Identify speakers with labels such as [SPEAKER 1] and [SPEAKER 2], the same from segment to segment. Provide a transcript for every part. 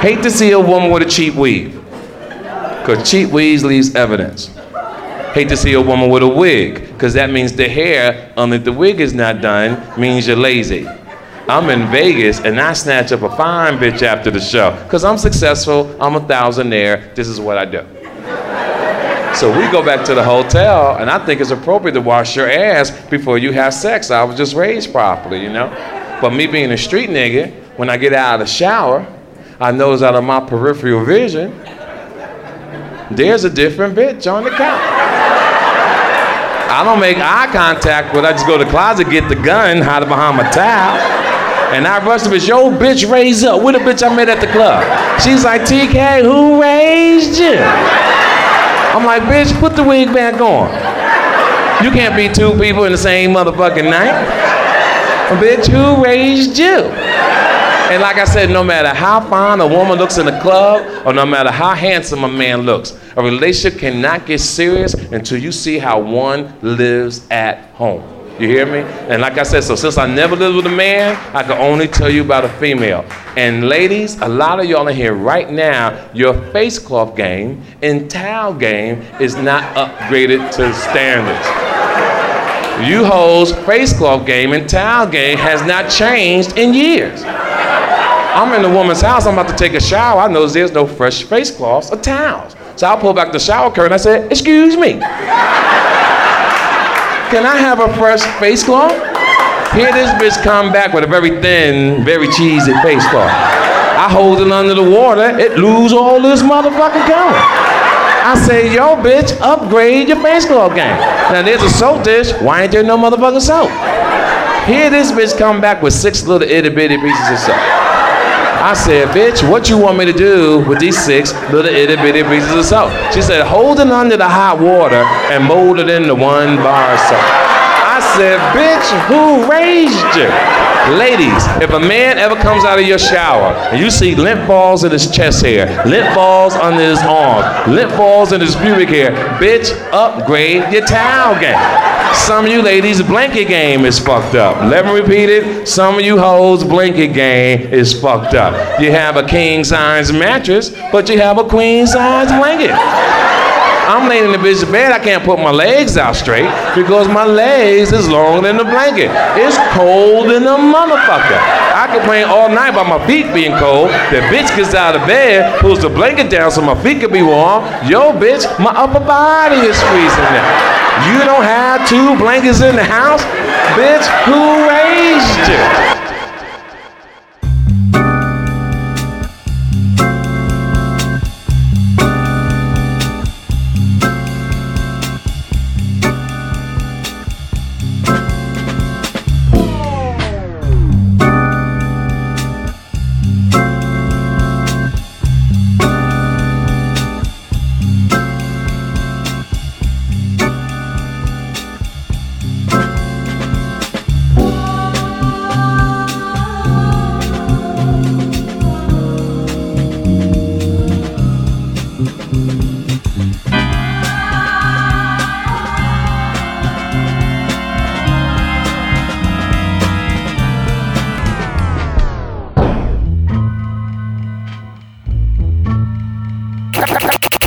[SPEAKER 1] Hate to see a woman with a cheap weave. Because cheap weaves leaves evidence. Hate to see a woman with a wig. Because that means the hair, unless the wig is not done, means you're lazy. I'm in Vegas and I snatch up a fine bitch after the show. Because I'm successful, I'm a thousandaire, this is what I do. So we go back to the hotel, and I think it's appropriate to wash your ass before you have sex. I was just raised properly, you know? But me being a street nigga, when I get out of the shower, I notice out of my peripheral vision, there's a different bitch on the couch. I don't make eye contact, but I just go to the closet, get the gun, hide it behind my towel. And I rush the bitch, yo, bitch, raise up. With a bitch I met at the club. She's like, TK, who raised you? I'm like, bitch, put the wig back on. You can't be two people in the same motherfucking night. Bitch, who raised you? And like I said, no matter how fine a woman looks in the club, or no matter how handsome a man looks, a relationship cannot get serious until you see how one lives at home. You hear me? And like I said, so since I never lived with a man, I can only tell you about a female. And ladies, a lot of y'all in here right now, your face cloth game and towel game is not upgraded to standards. You hoes face cloth game and towel game has not changed in years. I'm in the woman's house, I'm about to take a shower. I notice there's no fresh face cloths or towels. So I pull back the shower curtain. I said, Excuse me. Can I have a fresh face cloth? Here this bitch come back with a very thin, very cheesy face cloth. I hold it under the water, it lose all this motherfucking color. I say, yo, bitch, upgrade your face cloth game. Now there's a soap dish, why ain't there no motherfucking soap? Here this bitch come back with six little itty bitty pieces of soap. I said, bitch, what you want me to do with these six little itty bitty pieces of soap? She said, hold it under the hot water and mold it into one bar of soap. I said, bitch, who raised you? Ladies, if a man ever comes out of your shower and you see lint balls in his chest hair, lint balls under his arm, lint balls in his pubic hair, bitch, upgrade your towel game. Some of you ladies' blanket game is fucked up. Let me repeat it. Some of you hoes' blanket game is fucked up. You have a king size mattress, but you have a queen size blanket. I'm laying in the bitch's bed, I can't put my legs out straight because my legs is longer than the blanket. It's cold in the motherfucker. I complain all night about my feet being cold. The bitch gets out of bed, pulls the blanket down so my feet can be warm. Yo, bitch, my upper body is freezing now. You don't have two blankets in the house? Bitch, who raised you?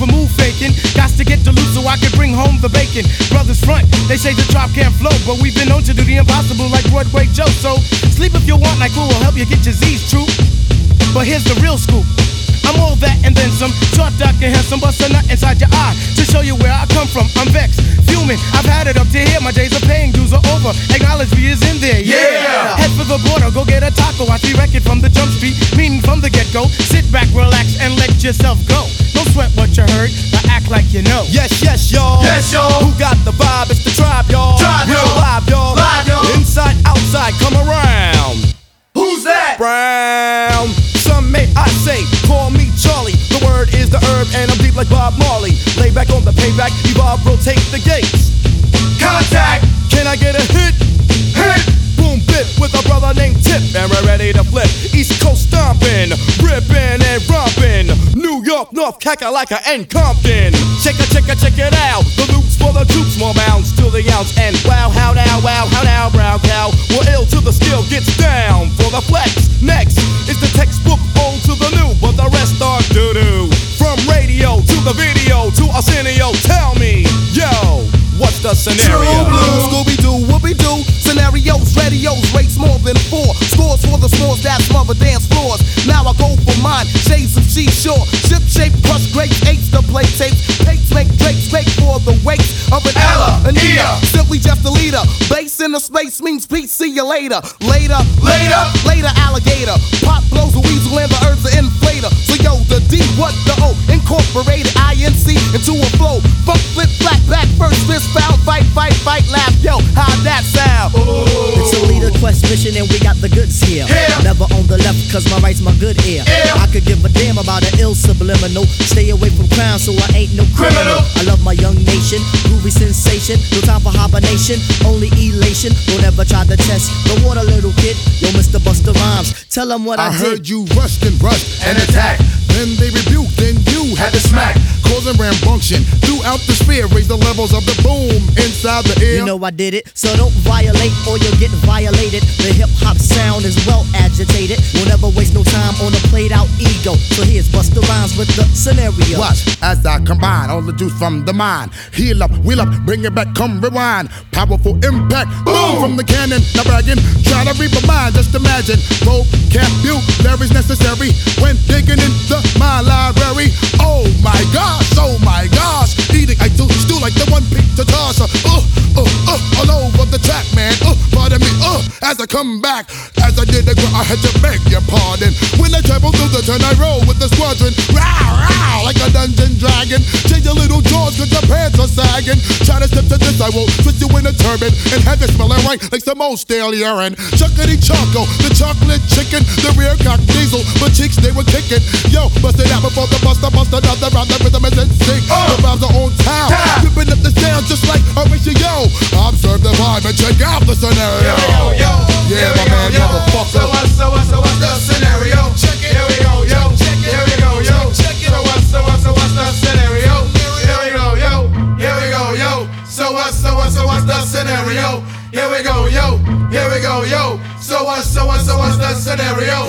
[SPEAKER 2] never
[SPEAKER 3] move faking. Got to get to loot so I can bring home the bacon. Brothers front, they say the drop can't flow, but we've been known to do the impossible like Broadway Joe. So sleep if you want, like who will help you get your Z's true. But here's the real scoop. I'm all that and then some. Short, dark, and handsome, bust a nut inside your eye to show you where I come from. I'm vexed, fuming.
[SPEAKER 2] I've had it up to here. My days of paying dues are over. Acknowledge me is in there.
[SPEAKER 3] Yeah. yeah. Head for the border, go get a taco. I see record from the jump street, meaning from the get go. Sit back, relax, and let yourself go. Don't sweat what you heard, but act like you know.
[SPEAKER 2] Yes, yes, y'all.
[SPEAKER 4] Yes, y'all.
[SPEAKER 2] Who got the vibe? It's the tribe, y'all. Tribe, y'all. Live, y'all. Live, y'all. Inside, outside, come around. Who's that? Brown. Some may I say, call me Charlie. The word is the herb, and I'm deep like Bob Marley. Lay back on the payback, evolve, rotate the gates.
[SPEAKER 4] Contact.
[SPEAKER 2] Can I get a hit?
[SPEAKER 4] Hit.
[SPEAKER 2] Boom, bit with a brother named Tip, and we're ready to flip. East Coast stomping, ripping and romping. New York, North, Kakalaka, and Compton. Check it, check it, check it out. The loops for the troops, more bounds to the ounce. And wow, how now, wow, how now, brown cow. We're ill till the skill gets down for the flex. Next is the textbook old to the new, but the rest are doo doo. From radio to the video to Arsenio, tell me, yo, what's the scenario?
[SPEAKER 5] Scooby Doo, Whoopi Doo. Scenarios, radios, rates more than four. Scores for the scores that smother dance floors. In means peace. See you later. Later,
[SPEAKER 4] Later.
[SPEAKER 5] later, alligator. Pop blows a weasel and the herbs are inflator. So yo, the D, what the O? Incorporated INC into a flow. Funk, flip, flat, back, first, fist, foul, fight, fight, fight, laugh. Yo, how that sound?
[SPEAKER 6] It's a leader quest mission and we got the goods here.
[SPEAKER 4] Here.
[SPEAKER 6] Cause my right's my good ear.
[SPEAKER 4] Ear.
[SPEAKER 6] I could give a damn about an ill subliminal. Stay away from crime so I ain't no criminal.
[SPEAKER 4] Criminal.
[SPEAKER 6] I love my young nation, groovy sensation. No time for hibernation, only elation. Don't ever try to test the water, little kid. Yo, Mr. Busta Rhymes, tell them what I,
[SPEAKER 7] I
[SPEAKER 6] did.
[SPEAKER 7] heard you rushed and rushed
[SPEAKER 4] And attack!
[SPEAKER 7] Then they rebuked, then you
[SPEAKER 4] Had to smack!
[SPEAKER 7] causing rambunction throughout the sphere. Raise the levels of the boom inside the air.
[SPEAKER 6] You know I did it, so don't violate or you'll get violated. The hip hop sound is well agitated. We'll never waste no time on a played out ego. So here's Busta Rhymes with the scenario.
[SPEAKER 7] Watch as I combine all the juice from the mind. Heal up, wheel up, bring it back, come rewind. Powerful impact, boom from the cannon. Now bragging, try to reap a mind. Just imagine, vocabulary's necessary when digging into my library. Oh my gosh, oh my gosh, eating I do stew like the one pizza tosser. Uh, uh, uh, all over the track, man. Uh, pardon me, uh, as I come back, as I did the gr- I had to beg your pardon. When I travel through the turn, I roll with the squadron. Row, row, like a dungeon dragon. Change your little jaws cause your pants are sagging. Try to step to this, I will twist you in a turban and have it smelling right like some old stale urine. Chuckity choco, the chocolate chicken, the rear cock diesel, but cheeks they were kicking. Yo, bust it out before the buster, bust another round, the rhythm is in sync. The rhymes are on time, ripping up the sound just like a Observe and check out the scenario.
[SPEAKER 4] Yo, yo,
[SPEAKER 7] Yeah,
[SPEAKER 4] here we
[SPEAKER 7] my
[SPEAKER 4] go,
[SPEAKER 7] man,
[SPEAKER 4] yo.
[SPEAKER 7] motherfucker.
[SPEAKER 4] So what, so what, so what's the scenario? Check it. Here we go, yo. Check it. Here we go, yo. Check it. So what, so what, so what's the scenario? Here we go, yo. Here we go, yo. So what, so what, so what's the scenario? Here we go, yo. Here we go, yo. So what, so what, so what's the scenario?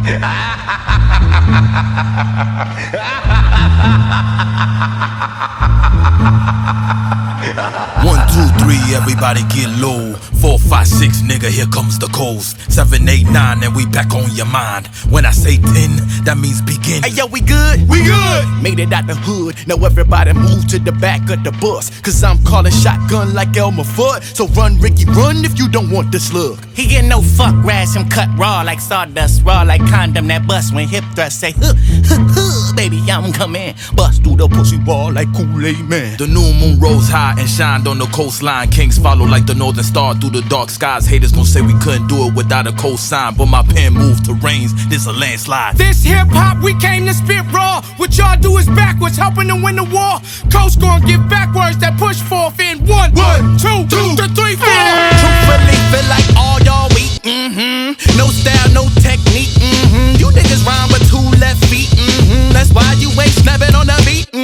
[SPEAKER 8] One, two, three, everybody get low. Four, five, six, nigga, here comes the coast. Seven, eight, nine, and we back on your mind. When I say ten, that means begin.
[SPEAKER 3] Hey yo, we good? We good. Made it out the hood. Now everybody move to the back of the bus. Cause I'm calling shotgun like Elmer Fudd. So run, Ricky, run if you don't want the slug.
[SPEAKER 9] He get no fuck rash, him cut raw like sawdust, raw like condom that bust when hip thrust say, huh, huh, huh, baby, I'm coming.
[SPEAKER 3] Bust through the pussy wall like Kool-Aid man.
[SPEAKER 8] The new moon rose high and shined on the coastline. Kings follow like the northern star through the dark skies. Haters gon' say we couldn't do it without a cosign. But my pen moved to rains. This a landslide.
[SPEAKER 10] This hip hop, we came to spit raw. What y'all do is backwards, helping to win the war. Coast gon' give backwards that push forth in one,
[SPEAKER 4] One,
[SPEAKER 10] two,
[SPEAKER 4] two,
[SPEAKER 10] th- three, four.
[SPEAKER 3] Truthfully, feel like all y'all weak. Mm-hmm. No style, no technique. Mm-hmm. You niggas rhyme with two left feet. Mm-hmm. That's why you ain't snapping on the beat. Mm-hmm.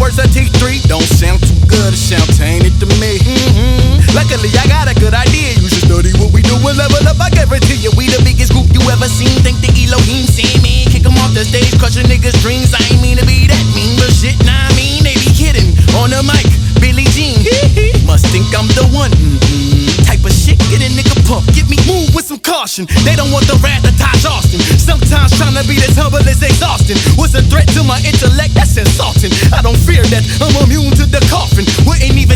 [SPEAKER 3] Words of T3, don't sound too good. It sound tainted to me. Mm-hmm. Luckily, I got a good idea. You should study what we do and level up. I guarantee you, we the biggest group you ever seen. Think the Elohim seen me. Kick 'em off the stage, crushing niggas' dreams. I ain't mean to be that mean, but shit, nah, I mean, they be kidding. On the mic, Billie Jean. Must think I'm the one. Mm-mm. Type of shit, get a nigga pumped. Get me move with some caution. They don't want the wrath of Austin. Sometimes trying to be this humble is exhausting. What's a threat to my intellect? That's insulting. I don't fear that. I'm immune to the coffin. Wouldn't even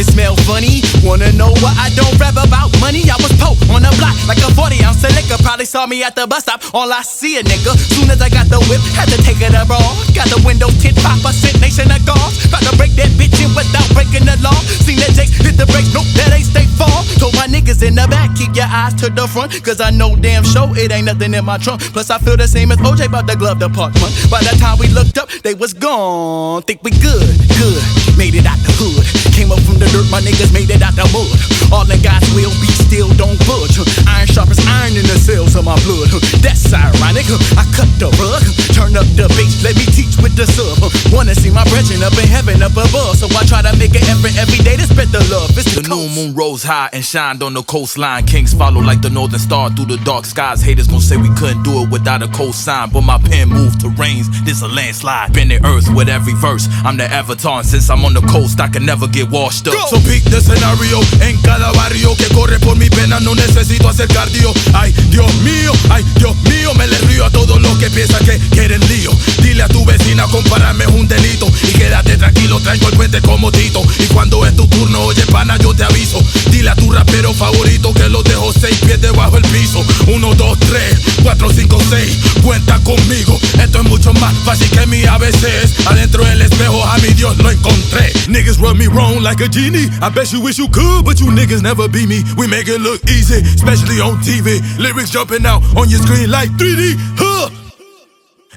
[SPEAKER 3] it smelled funny. Wanna know why I don't rap about money? I was Pope on the block like a 40 ounce of liquor. Probably saw me at the bus stop. All I see a nigga. Soon as I got the whip, had to take it abroad. Got the window tint, pop a cent nation of guards. About to break that bitch in without breaking the law. Seen that Jakes hit the brakes, nope, that ain't stay far. Told my niggas niggas in the back, keep your eyes to the front. Cause I know damn sure it ain't nothing in my trunk. Plus, I feel the same as OJ about the glove department. By the time we looked up, they was gone. Think we good, good. Made it out the hood. Came up from the dirt, my niggas made it out the mud. All the guys will be still, don't budge. Iron sharp as iron in the cells of my blood. That's ironic. I cut the rug, turn up the bass, let me teach with the sub. Wanna see my brethren up in heaven, up above. So I try to make it effort every day to spread the love. It's
[SPEAKER 11] The new moon rose high and shined on the coastline. Kings follow like the northern star through the dark skies. Haters gon' say we couldn't do it without a cosign. But my pen moved to rains, this a landslide. Bend the earth with every verse. I'm the avatar, and since I'm on the coast, I can never get washed up.
[SPEAKER 8] So peak the escenario en cada barrio que corre por mi pena no necesito hacer cardio. Ay, Dios mío, ay, Dios mío, me le río a todos los que piensan que quieren lío. Dile a tu vecina compararme es un delito y quédate tranquilo, traigo el puente como Tito. Y cuando es tu turno, oye pana, yo te aviso. Dile a tu rapero favorito que los dejo seis pies debajo del piso. Uno, dos, tres, cuatro, cinco, seis, cuenta conmigo. Esto es mucho más fácil que mi ABCs. Adentro del espejo a mi Dios lo encontré. Niggas rub me wrong like a genie. I bet you wish you could, but you niggas never be me. We make it look easy, especially on TV. Lyrics jumping out on your screen like 3D. Huh.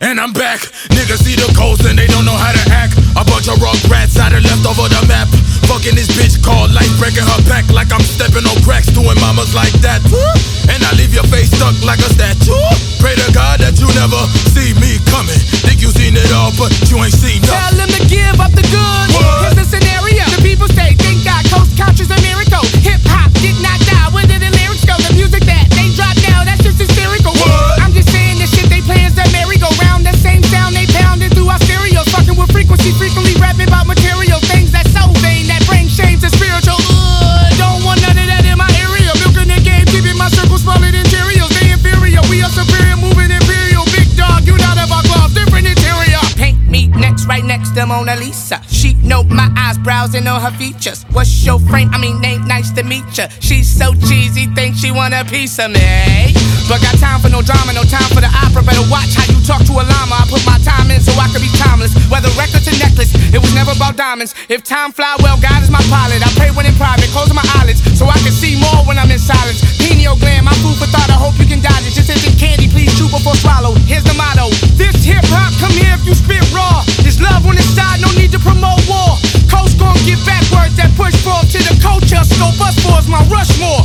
[SPEAKER 8] And I'm back. Niggas see the coast and they don't know how to act. A bunch of rock rats out of left over the map. Fucking this bitch called life, breaking her back like I'm stepping on cracks, doing mamas like that.
[SPEAKER 10] Her features. What's your frame? I mean, ain't nice to meet ya. She's so cheesy, think she want a piece of me. But got time for no drama, no time for the opera. Better watch how you talk to a llama. I put my time in so I can be timeless. Whether record to necklace, it was never about diamonds. If time fly well, God is my pilot. I pray when in private, closing my eyelids so I can see more when I'm in silence. Pineal gland, my food for thought. I hope you can dodge it. Just isn't candy, please chew before swallow. Here's the motto: This hip hop, come here if you spit raw. There's love the side, Coast gon' give back words that push forth to the culture. Scope us for is my Rushmore.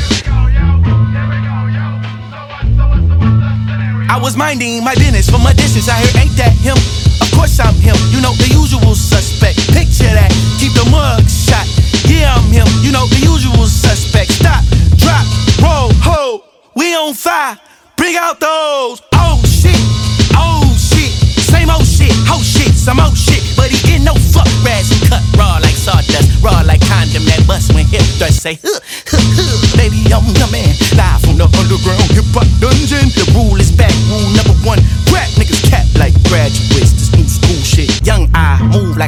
[SPEAKER 3] I was minding my business from a distance. I heard, ain't that him? Of course I'm him. You know, the usual suspect. Picture that. Keep the mug shot. Yeah, I'm him. You know, the usual suspect. Stop, drop, roll, ho. We on fire. Bring out those. Oh shit. Oh shit. Same old shit. Ho shit. Some old shit. But he get no fuck rats sawdust. Raw like condom that bust when hip thrust say, huh, huh, huh. Baby, I'm the man. Live from the underground hip hop dungeon. The rule is back. Rule number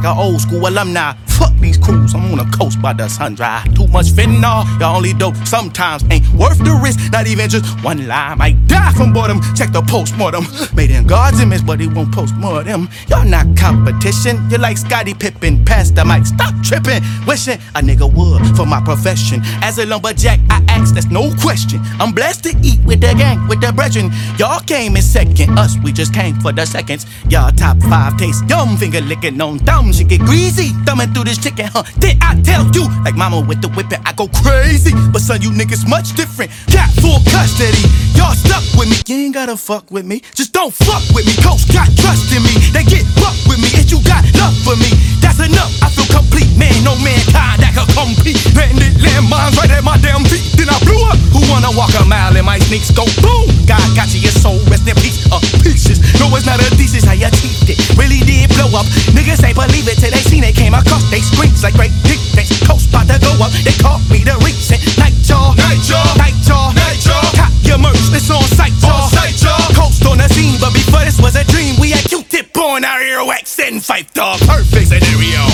[SPEAKER 3] like an old school alumni. Fuck these crews. I'm on the coast by the sun dry. Too much fentanyl. Y'all only dope sometimes ain't worth the risk. Not even just one lie, Might die from boredom. Check the postmortem. Made in God's image, but he won't post postmortem. Y'all not competition. You're like Scottie Pippen. Pass the mic. Stop tripping. Wishing a nigga would for my profession. As a lumberjack, I ask, that's no question. I'm blessed to eat with the gang, with the brethren. Y'all came in second. Us, we just came for the seconds. Y'all top five taste yum. Finger licking on thumb. She get greasy. Thumbing through this chicken, huh? Did I tell you? Like mama with the whipping, I go crazy. But son, you niggas much different. Got full custody. Y'all stuck with me. You ain't gotta fuck with me. Just don't fuck with me. Coach got trust in me. They get fuck with me. If you got love for me, that's enough. I feel complete. Man, no mankind that could compete. Bandit landmines right at my damn feet. Then I blew up. Who wanna walk a mile in my sneaks? Go boom. God got you, your soul rest in peace. Uh, pieces. No, it's not a thesis. How you it. Really did blow up. Niggas ain't believe it till they seen it. Came across they screams like great dick. Thanks. Coast about to go up. They caught me the recent night jaw.
[SPEAKER 8] Night jaw.
[SPEAKER 3] Night jaw.
[SPEAKER 8] Night jaw.
[SPEAKER 3] Cop your merch. It's on site, y'all.
[SPEAKER 8] On site, y'all.
[SPEAKER 3] Coast on the scene, but before this was a dream, we had Q-tip on our earwax and Phife Dawg. Perfect scenario.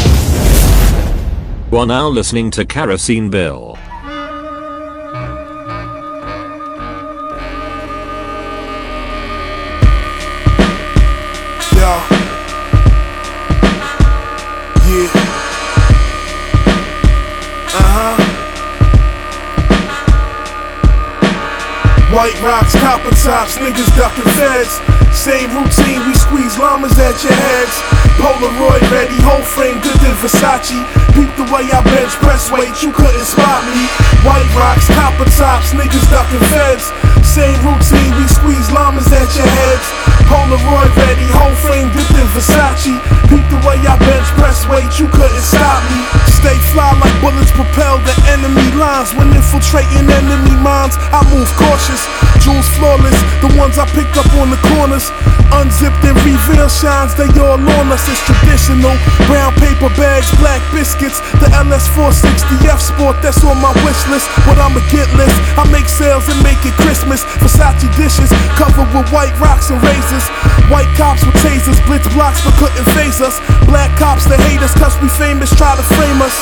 [SPEAKER 12] You are now listening to Kerosene Bill.
[SPEAKER 13] Rocks, copper tops, niggas ducking feds. Same routine, we squeeze llamas at your heads. Polaroid ready, whole frame good than Versace. Peep the way I bench press weight, you couldn't spot me. White rocks, copper tops, niggas ducking feds. Same routine, we squeeze llamas at your heads. Polaroid ready, whole frame good in Versace. Peep the way I bench press weight, you couldn't stop me. Stay fly like bullets propel the enemy lines. When infiltrating enemy minds, I move cautious. Jewels flawless, the ones I picked up on the corners. Unzipped and reveal shines, they all on us. It's traditional. Brown paper bags, black biscuits. The LS460F Sport, that's on my wish list. What I'ma get list. I make sales and make it Christmas. Versace dishes covered with white rocks and razors. White cops with tasers, blitz blocks but couldn't phase us. Black cops that hate us cause we famous try to frame us.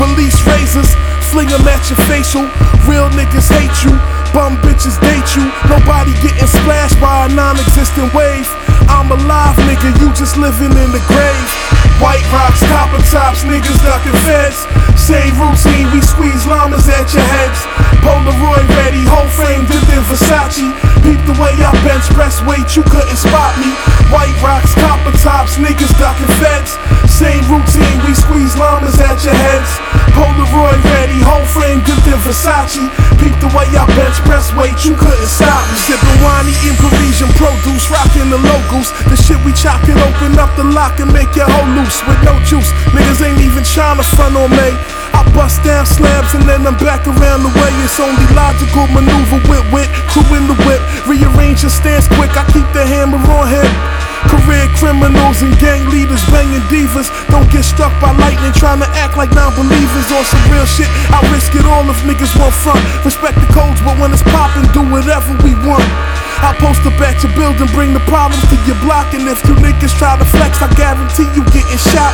[SPEAKER 13] Release razors, fling them at your facial. Real niggas hate you, bum bitches date you. Nobody getting splashed by a non existent wave. I'm alive, nigga, you just living in the grave. White rocks, copper tops, niggas ducking feds. Same routine, we squeeze llamas at your heads. Polaroid ready, whole frame dipped in Versace. Peep the way I bench press weight, you couldn't spot me. White rocks, copper tops, niggas ducking feds. Same routine, we squeeze llamas at your heads. Polaroid ready, whole frame dipped in Versace. Peep the way I bench press weight, you couldn't stop me. Sipping wine, eating Parisian produce, rocking the The shit we chop can open up the lock and make your whole loose with no juice. Niggas ain't even trying to front on me. I bust down slabs and then I'm back around the way. It's only logical maneuver with wit, crew in the whip. Rearrange your stance quick, I keep the hammer on him. Career criminals and gang leaders banging divas. Don't get struck by lightning trying to act like non believers on some real shit. I risk it all if niggas want front. Respect the codes, but when it's poppin', do whatever we want. I post up at your building, bring the problems to your block. And if you niggas try to flex, I guarantee you getting shot.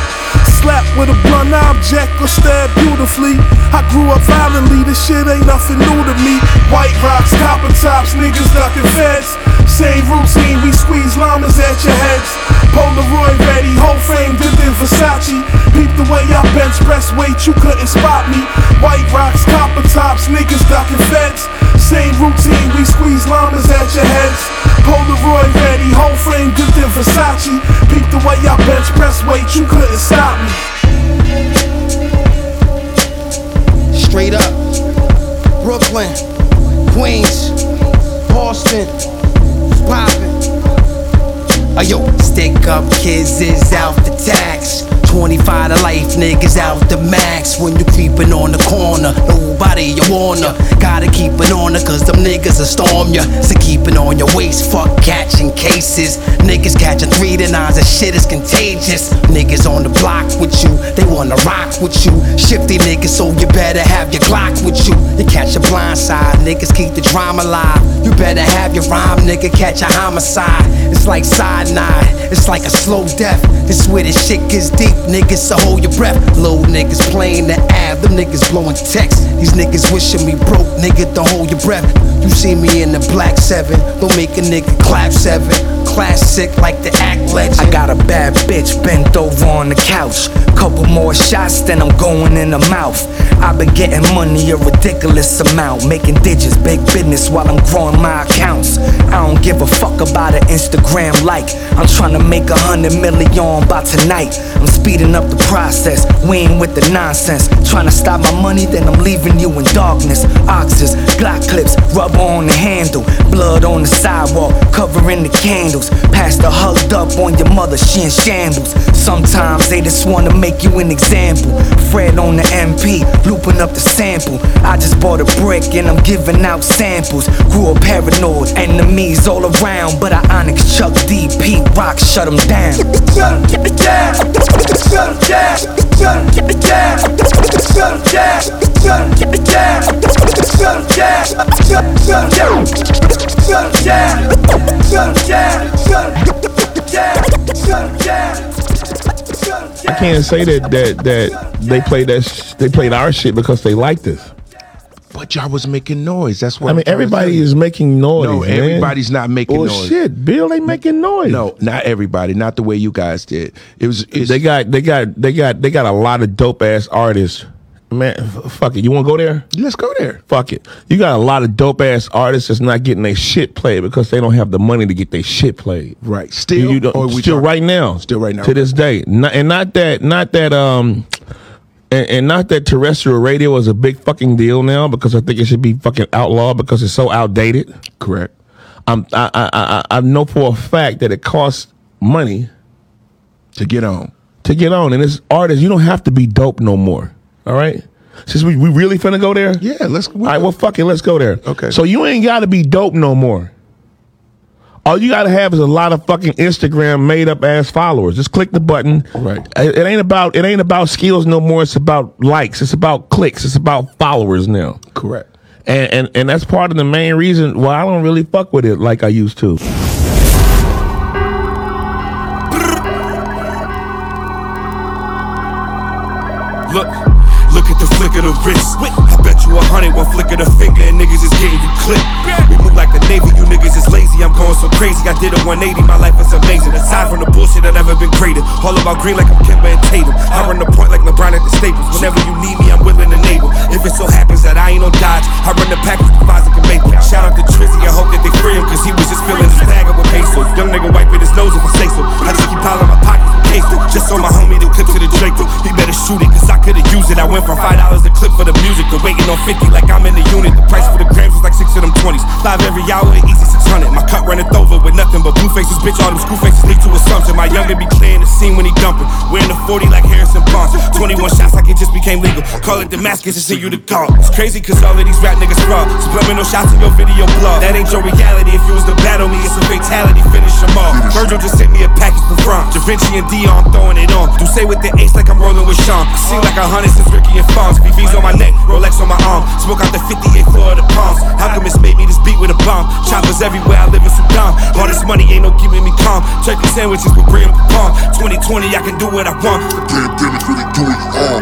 [SPEAKER 13] Slapped with a blunt object or stabbed beautifully. I grew up violently, this shit ain't nothing new to me. White rocks, copper tops, niggas ducking feds. Same routine, we squeeze llamas at your heads. Polaroid ready, whole frame dipped Versace. Peep the way I bench press weight, you couldn't spot me. White rocks, copper tops, niggas ducking feds. Same routine, we squeeze llamas at your heads. Polaroid ready, whole frame dipped Versace. Peep the way I bench press weight, you couldn't stop me.
[SPEAKER 14] Straight up. Brooklyn, Queens, Boston, poppin'. Ayo, stick up kids is out the tax. 25 to life, niggas out the max. When you creepin' on the corner, nobody you wanna. Gotta keep it on her, cause them niggas will storm ya. So keep it on your waist, fuck catching cases. Niggas catching three to nines, that shit is contagious. Niggas on the block with you, they wanna rock with you. Shifty niggas, so you better have your Glock with you. You catch a blind side, niggas keep the drama alive. You better have your rhyme, nigga, catch a homicide. It's like cyanide, it's like a slow death. This where this shit gets deep, niggas, so hold your breath. Low niggas playing the ab, them niggas blowing text. These niggas wishing me broke, nigga, don't hold your breath. You see me in the black seven, don't make a nigga clap seven. Classic like the act legend.
[SPEAKER 15] I got a bad bitch bent over on the couch. Couple more shots, then I'm going in the mouth. I've been getting money a ridiculous amount. Making digits, big business while I'm growing my accounts. I don't give a fuck about an Instagram like. I'm trying to make a hundred million by tonight. I'm speeding up the process. We ain't with the nonsense. Trying to stop my money, then I'm leaving you in darkness. Oxes, Glock clips, rubber on the handle. Blood on the sidewalk, covering the candles. Pastor hugged up on your mother, she in shambles. Sometimes they just wanna make you an example. Fred on the MP, looping up the sample. I just bought a brick and I'm giving out samples. Grew up paranoid, enemies all around. But I Onyx, Chuck D, Pete Rock, shut them down.
[SPEAKER 13] Shut 'em down. Shut 'em down.
[SPEAKER 16] I can't say that that that they played that sh- they played our shit because they liked us.
[SPEAKER 17] But y'all was making noise. That's what
[SPEAKER 16] I mean, everybody is making noise.
[SPEAKER 17] No,
[SPEAKER 16] man.
[SPEAKER 17] everybody's not making
[SPEAKER 16] Well,
[SPEAKER 17] noise.
[SPEAKER 16] shit, Bill, they making noise.
[SPEAKER 17] No, not everybody. Not the way you guys did. It was. It's,
[SPEAKER 16] they got they got they got they got a lot of dope ass artists Man, f- fuck it. You want to go there?
[SPEAKER 17] Let's go there.
[SPEAKER 16] Fuck it. You got a lot of dope ass artists that's not getting their shit played because they don't have the money to get their shit played.
[SPEAKER 17] Right. Still,
[SPEAKER 16] you don't,
[SPEAKER 17] or we
[SPEAKER 16] still
[SPEAKER 17] talk-
[SPEAKER 16] right now.
[SPEAKER 17] Still right now.
[SPEAKER 16] To this day. Not, and not that, not that, um, and, and not that terrestrial radio is a big fucking deal now because I think it should be fucking outlawed because it's so outdated.
[SPEAKER 17] Correct.
[SPEAKER 16] I'm, I, I, I, I know for a fact that it costs money
[SPEAKER 17] to get on.
[SPEAKER 16] To get on, and as artists, you don't have to be dope no more. All right. Since we, we really finna go there,
[SPEAKER 17] yeah, let's.
[SPEAKER 16] All right, well, fuck it, let's go there.
[SPEAKER 17] Okay.
[SPEAKER 16] So you ain't got to be dope no more. All you got to have is a lot of fucking Instagram made up ass followers. Just click the button.
[SPEAKER 17] Right.
[SPEAKER 16] It, it ain't about it ain't about skills no more. It's about likes. It's about clicks. It's about followers now.
[SPEAKER 17] Correct.
[SPEAKER 16] And and and that's part of the main reason why I don't really fuck with it like I used to.
[SPEAKER 18] Look, at the flick of the wrist. I bet you a hundred, one flick of the finger, and niggas is getting you clipped. We move like the Navy, you niggas is lazy. I'm going so crazy. I did a 180, my life is amazing. Aside from the bullshit, I've never been greater. All about green like I'm Kemba and Tatum. I run the point like LeBron at the Staples. Whenever you need me, I'm willing to enable. If it so happens that I ain't on Dodge, I run the package with the Isaac and Maple. Shout out to Trizzy, I hope that they free him, cause he was just feeling his bag up with pesos. Young nigga wiping his nose if I say so. I just keep piling my pockets with queso. Just on my homie to clip to the Draco. He better shoot it, cause I could've used it. I went from five dollars a clip for the music to waiting on 50 like I'm in the unit. The price for the grams was like six of them 20s. Live every hour, the easy 600. My cup runneth over with nothing but blue faces, bitch. All them screw faces lead to assumption. My youngin' be clearing the scene when he dumping. Wearing the 40 like Harrison Barnes. 21 shots like it just became legal. Call it Damascus and send you the call. It's crazy cause all of these rap niggas fraud. Subliminal shots in your video blog. That ain't your reality. If you was to battle me, it's a fatality. Finish them all. Virgil just sent me a package from France. Da Vinci and Dion throwing it on. Do say with the ace like I'm rolling with Sean. I seem like a hundred since Ricky and Fonz. BB's on my neck, Rolex on my arm. Smoke out the 58 floor of the palms. How come it's made me this beat with a bomb? Choppers everywhere, I live in Sudan. All this money ain't no keeping me calm. Turkey sandwiches with brie and pecan. 2020, I can do what I want. The pandemic's really doing all,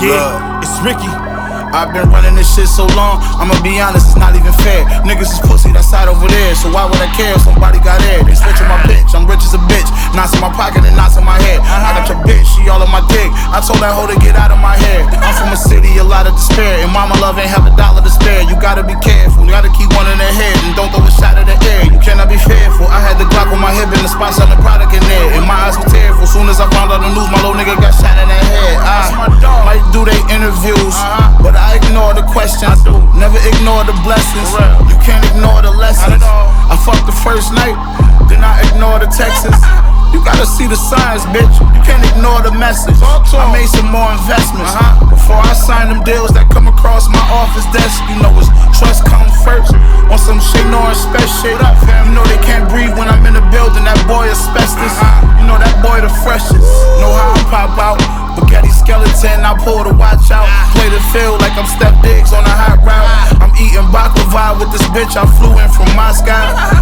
[SPEAKER 18] yeah, it's Ricky.
[SPEAKER 19] I've been running this shit so long, I'ma be honest, it's not even fair. Niggas is pussy, that side over there, so why would I care if somebody got air? They switching my bitch, I'm rich as a bitch. Knots in my pocket and knots in my head. I got your bitch, she all on my dick. I told that hoe to get out of my hair. I'm from a city, a lot of despair, and mama love ain't have a dollar to spare. You gotta be careful, you gotta keep one in the head, and don't throw a shot at the air. You cannot be fearful. I had the Glock on my hip and the spot selling product in there, and my eyes were tearful. Soon as I found out the news, my little nigga got shot in the head. Ah, I might do they interviews, but I ignore the questions. Never ignore the blessings. You can't ignore the lessons. I fucked the first night, then I ignore the texts. You gotta see the signs, bitch. You can't ignore the message. I made some more investments before I sign them deals that come across my office desk. You know, it's trust comes first. On some shit, no respect shit. You know they can't breathe when I'm in the building. That boy asbestos. You know that boy the freshest. Know how I pop out. Spaghetti skeleton, I pull the watch out. Play the field like I'm Steph Diggs on a hot route. I'm eating baklava with this bitch. I flew in from Moscow.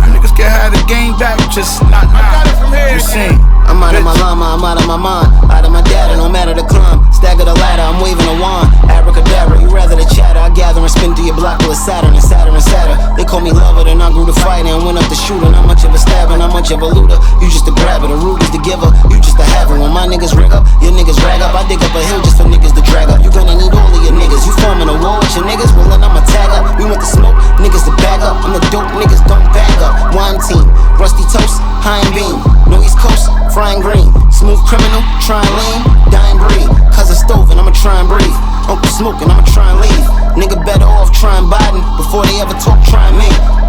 [SPEAKER 19] Niggas can have the game back, just not now. You seen?
[SPEAKER 20] I'm out of my llama, I'm out of my mind. Out of my data, no matter the climb. Stagger the ladder, I'm waving a wand. Abracadabra, you rather the chatter. I gather and spin through your block with Saturn and Saturn and Saturn. They call me lover, then I grew to fight and went up the shooter. Not much of a stabber, not much of a looter. You just a grabber, the rubies the giver. You just a haver. When my niggas rig up, your niggas rag up. I dig up a hill just for niggas to drag up. You gonna need all of your niggas. You forming a war with your niggas, well then I'ma tag up. We want the smoke, niggas to bag up. I'm the dope niggas, don't bag up. One team, rusty toast, high and beam. No East Coast, frying green. Smooth criminal, try and lean, dying breathe. Cousin stove and I'ma try and breathe. Uncle smoking, I'ma try and leave. Nigga better off trying Biden before they ever talk trying me.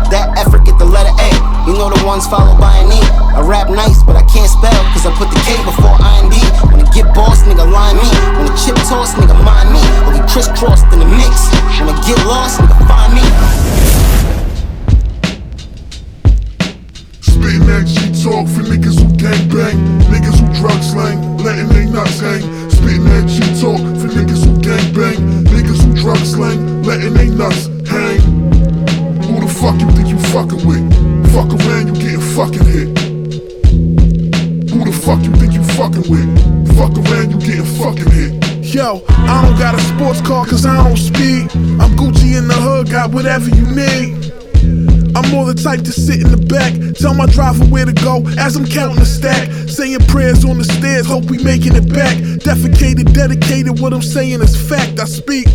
[SPEAKER 20] That effort get the letter A. You know the ones followed by an E. I rap nice, but I can't spell, cause I put the K before I and D. When I get boss, nigga line me. When the chip toss, nigga mind me. Or we crisscrossed in the mix. When I get lost, nigga find me.
[SPEAKER 21] Spitting that shit talk for niggas who gang bang, drug slang, letting they nuts hang. Spitting that shit talk for niggas who gang bang, niggas who drug slang, letting they nuts hang. Who the fuck you think you fucking with? Fuck around, you getting fucking hit. Who the fuck you think you fucking with? Fuck around, you getting fucking hit.
[SPEAKER 18] Yo, I don't got a sports car cause I don't speed. I'm Gucci in the hood, got whatever you need. I'm
[SPEAKER 13] more the type to sit in the back, tell my driver where to go as I'm counting the stack. Saying prayers on the stairs, hope we making it back. Defecated, dedicated, what I'm saying is fact. I speak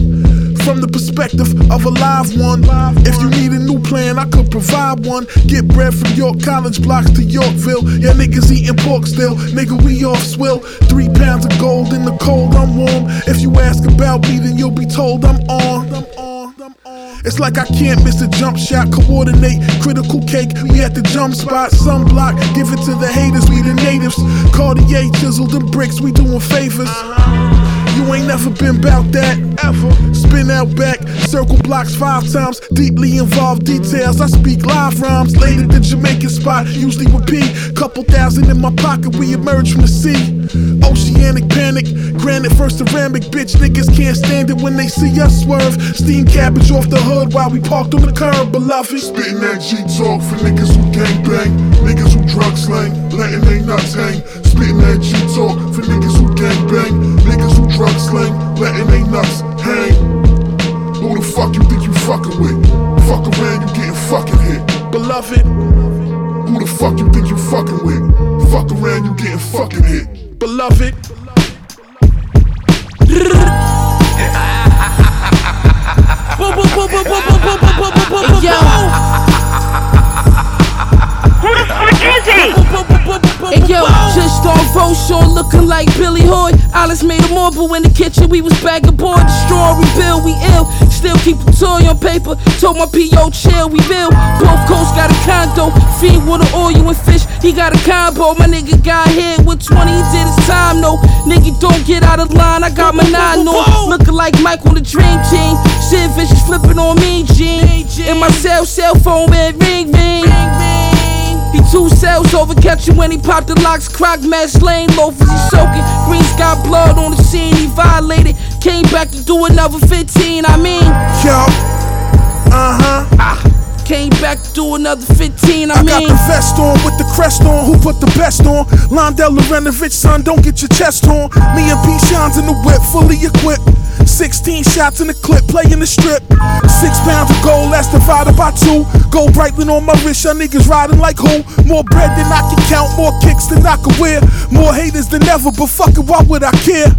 [SPEAKER 13] from the perspective of a live one. If you need a new plan, I could provide one. Get bread from York College blocks to Yorkville. Yeah, niggas eating pork still. Nigga, we off swill. Three pounds of gold in the cold, I'm warm. If you ask about me, then you'll be told I'm on. I'm on. It's like I can't miss a jump shot, coordinate, critical cake. We at the jump spot, sunblock, give it to the haters, we the natives. Cartier chiseled them bricks, we doing favors. You ain't never been bout that, ever. Spin out back, circle blocks five times, deeply involved details. I speak live rhymes, Later, at the Jamaican spot, usually with P. Couple thousand in my pocket, we emerge from the sea. Oceanic panic, granite first ceramic, bitch. Niggas can't stand it when they see us swerve. Steam cabbage off the hood while we parked on the curb, beloved.
[SPEAKER 21] Spitting that G talk for niggas who gang bang, niggas who drug slang, letting they nuts hang. Spitting that G talk for niggas who gang bang, niggas who drug slang, letting they nuts hang. Who the fuck you think you fucking with? Fuck around, you getting fucking hit.
[SPEAKER 13] Beloved.
[SPEAKER 21] Who the fuck you think you fucking with? Fuck around, you getting fucking hit.
[SPEAKER 13] Beloved.
[SPEAKER 22] Yo. The? Hey yo, just on Roshaw looking like Billy Hoy. Alice made a marble in the kitchen, we was bagging board. Destroy, rebuild, we ill. Still keep the toy on paper. Told my PO chill, we build. Both coasts got a condo. Feed water, oil, and fish. He got a combo. My nigga got hit with 20, he did his time, no. Nigga, don't get out of line. I got my nine on. Looking like Mike on the dream team. Sid Vicious flipping on me, Gene. In my cell, cell phone, man, ring, ring. He two cells over, catch him when he popped the locks. Croc match lane loafers, he soaking. Greens got blood on the scene, he violated. Came back to do another 15, I mean.
[SPEAKER 13] Yo, uh huh.
[SPEAKER 22] Came back to do another 15, I, mean.
[SPEAKER 13] I
[SPEAKER 22] mean.
[SPEAKER 13] got the vest on with the crest on. Who put the best on? Londell Lorenovich, son, don't get your chest on. Me and P shines in the whip, fully equipped. 16 shots in the clip, playing the strip. Six pounds of gold, that's divided by two. Gold Breitling on my wrist, y'all niggas riding like who? More bread than I can count, more kicks than I can wear. More haters than ever, but fuck it, why would I care?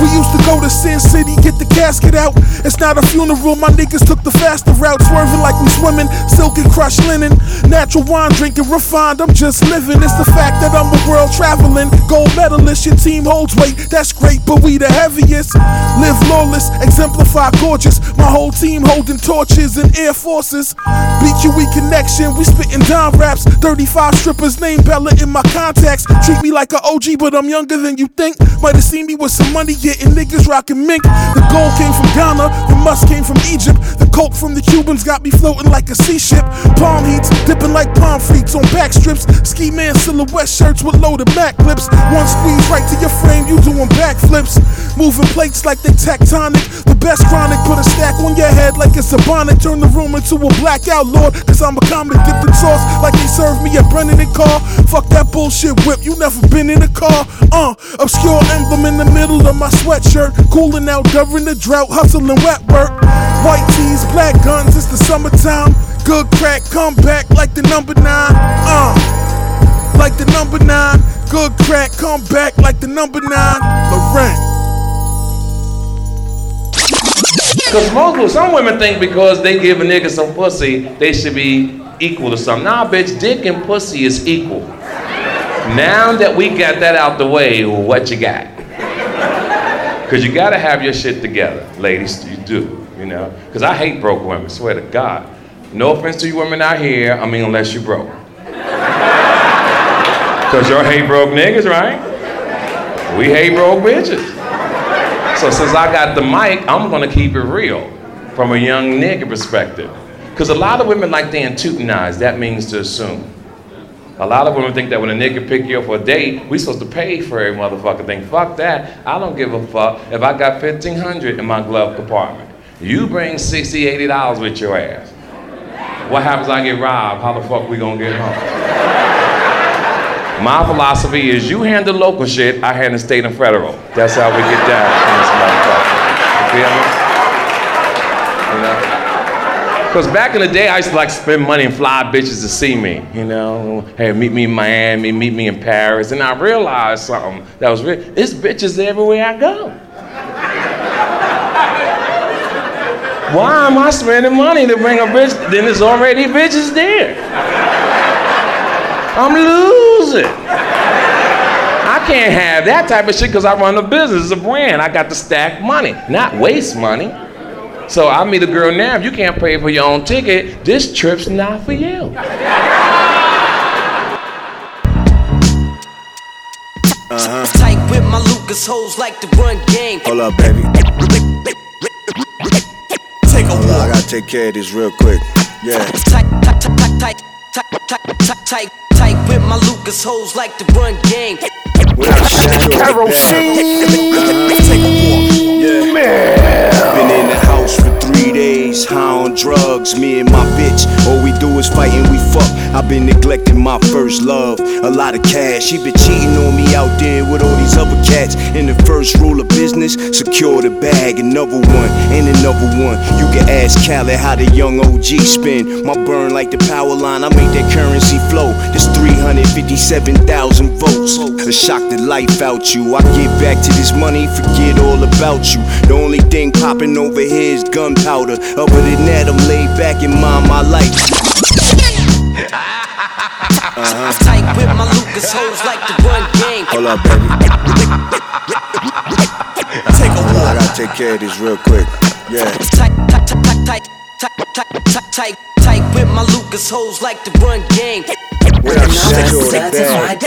[SPEAKER 13] We used to go to Sin City, get the casket out. It's not a funeral, my niggas took the faster route. Swerving like we swimming, silk and crushed linen. Natural wine drinking, refined, I'm just living. It's the fact that I'm a world traveling. Gold medalist, your team holds weight, that's great, but we the heaviest. Live lawless, exemplify gorgeous. My whole team holding torches and air forces. BQE connection, we spitting dime raps. 35 strippers, name Bella in my contacts. Treat me like a OG, but I'm younger than you think. Might have seen me with some money, getting niggas rocking mink. The gold came from Ghana, the musk came from Egypt. The coke from the Cubans got me floating like a sea ship. Palm heats, dipping like palm freaks on back strips. Ski man silhouette shirts with loaded Mac clips. One squeeze right to your frame, you doing backflips. Moving plates like they tectonic. The best chronic, put a stack on your head like it's a bonnet. Turn the room into a blackout lord, cause I'm a comic dipped in sauce like they served me at Brennan and Carr. Fuck that bullshit whip, you never been in a car. Uh, obscure emblem in the middle of my sweatshirt. Cooling out during the drought, hustling wet work. White tees, black guns, it's the summertime. Good crack, come back like the number nine. Uh, like the number nine. Good crack, come back like the number nine. Lorraine.
[SPEAKER 1] Because most some women think because they give a nigga some pussy, they should be equal to something. Nah, bitch, dick and pussy is equal. Now that we got that out the way, what you got? Because you gotta have your shit together, ladies. You do, you know? Because I hate broke women, swear to God. No offense to you women out here, I mean, unless you broke. Because y'all hate broke niggas, right? We hate broke bitches. So since I got the mic, I'm gonna keep it real from a young nigga perspective. Because a lot of women like they intutinize, that means to assume. A lot of women think that when a nigga pick you up for a date, we supposed to pay for every motherfucking thing. Fuck that. I don't give a fuck if I got 1500 in my glove compartment. You bring 60 $80 with your ass. What happens I get robbed? How the fuck we gonna get home? My philosophy is you handle local shit, I handle state and federal. That's how we get down in this motherfucker. You feel me? You know? Because back in the day, I used to like spend money and fly bitches to see me. You know, hey, meet me in Miami, meet me in Paris, and I realized something that was real. It's bitches everywhere I go. Why am I spending money to bring a bitch? Then there's already bitches there. I'm losing. I can't have that type of shit because I run a business, it's a brand. I got to stack money, not waste money. So I meet a girl now, if you can't pay for your own ticket, this trip's not for you.
[SPEAKER 23] Uh-huh. Tight with my Lucas hoes like to run game.
[SPEAKER 24] Hold up, baby. Take a Hold up, I gotta take care of this real quick. Yeah.
[SPEAKER 23] Tight, tight, tight, tight, tight, tight, tight, tight, tight with my Lucas hoes like the run game.
[SPEAKER 24] Carol Take a walk. Yeah. Man. Been in the house for three days, high on drugs. Me and my bitch, all we do is fight and we fuck. I've been neglecting my first love. A lot of cash, she been cheating on me out there with all these other cats. And the first rule of business, secure the bag. Another one, and another one. You can ask Khaled how the young OG spin. My burn like the power line, I make that currency flow. There's 357,000 votes. A shock the life out you. I get back to this money, forget all about you. The only thing popping over here is gunpowder. Other than that, I'm laid back and mind my life.
[SPEAKER 23] Uh-huh. Tight with my Lucas hoes like the run game.
[SPEAKER 24] Hold up, baby. Take a walk. I gotta take care of this real quick. Yeah.
[SPEAKER 23] Tight, tight, tight, tight, tight, tight, tight, tight, with my Lucas hoes like to run game.
[SPEAKER 24] Certified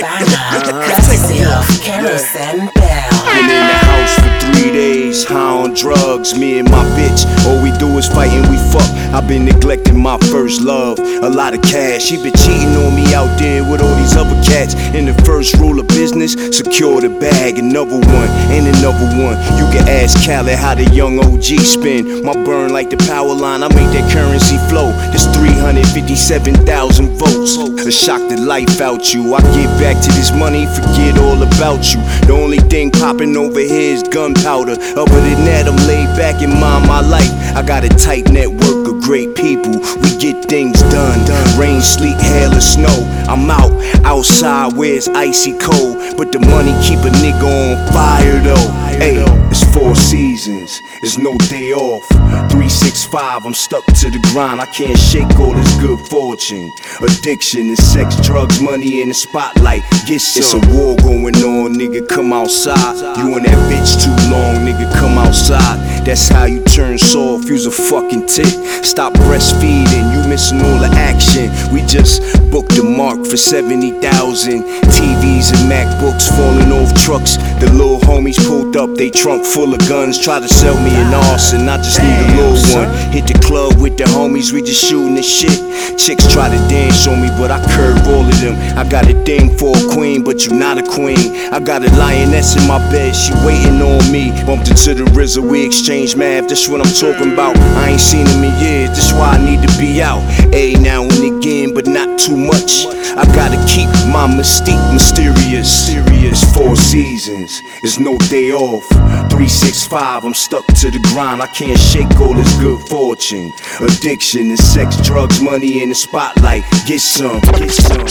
[SPEAKER 24] Been in the house for three days, high on drugs. Me and my bitch, all we do is fight and we fuck. I've been neglecting my first love. A lot of cash, she been cheating on me out there with all these other cats. And the first rule of business, secure the bag. Another one, and another one. You can ask Khaled how the young OG spin. My burn like the power line, I make that currency flow. There's 357,000 votes. A shock the life out you. I get back to this money, forget all about you. The only thing popping over here is gunpowder. Other than that, I'm laid back and mind my life. I got a tight network of great people. We get things done. Rain, sleet, hail, or snow. I'm out, outside where it's icy cold. But the money keep a nigga on fire though. Hey, it's four seasons, it's no day off. 365, I'm stuck to the grind. I can't shake all this good fortune. Addiction and sex, drugs, money in the spotlight. Get some. It's a war going on, nigga. Come outside. You and that bitch too long, nigga. Come outside. That's how you turn soft. Use a fucking tick. Stop breastfeeding. You missing all the action. We just booked the mark for 70,000. TVs and MacBooks falling off trucks. The little homies pulled up, they trunk full of guns. Try to sell me an arson. I just need a little one. Hit the club with the homies, we just shooting the shit. Chicks try to dance on me, but I curve all of them. I got a thing for a queen, but you're not a queen. I got a lioness in my bed, she waiting on me. Bumped into the RZA, we exchange math. That's what I'm talking about. I ain't seen him in years, that's why I need to be out. A now and again, but not too much. I gotta keep my mystique mysterious. Serious four seasons, it's no day off. 365, I'm stuck to the grind. I can't shake all this good fortune. Addiction and sex, drugs, money in the spotlight. Get some, get some.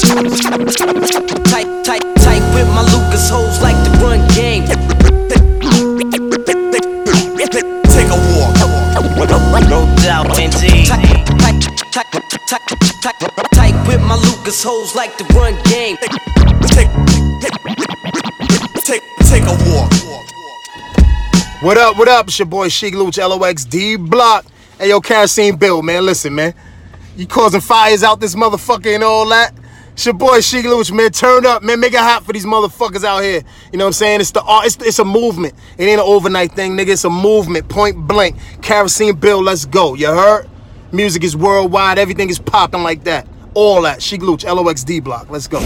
[SPEAKER 23] Tight, tight, tight with my Lucas hoes like to run game.
[SPEAKER 24] Take a walk.
[SPEAKER 23] No doubt, indeed. Tight, tight, tight, tight, tight, tight with my Lucas hoes like to run game.
[SPEAKER 24] Take, take, take a walk.
[SPEAKER 25] What up, what up? It's your boy Sheek Louch, LOX D Block. Hey, yo, Kerosene Bill, man. Listen, man. You causing fires out this motherfucker and all that. It's your boy Sheek Louch, man. Turn up, man. Make it hot for these motherfuckers out here. You know what I'm saying? It's the art. It's, it's a movement. It ain't an overnight thing, nigga. It's a movement. Point blank. Kerosene Bill, let's go. You heard? Music is worldwide. Everything is popping like that. All that. Sheik Luch, LOX D Block. Let's go.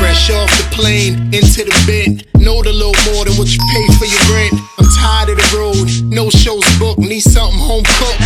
[SPEAKER 26] Fresh off the plane, into the bed. Know a little more than what you pay for your rent. I'm tired of the road, no shows booked. Need something home cooked.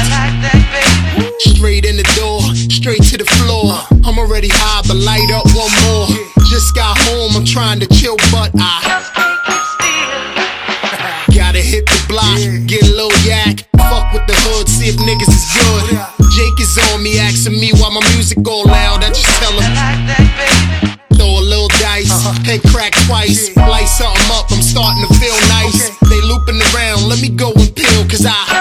[SPEAKER 26] Straight in the door, straight to the floor. I'm already high, but light up one more. Just got home, I'm trying to chill, but I just can't stop. Gotta hit the block, get a low yak. Fuck with the hood, see if niggas is good. Jake is on me, asking me why my music all loud. I just tell him throw a little dice. Uh-huh. Head crack twice. Yeah. Light something up, I'm starting to feel nice. Okay. They looping around, let me go and peel, cause I.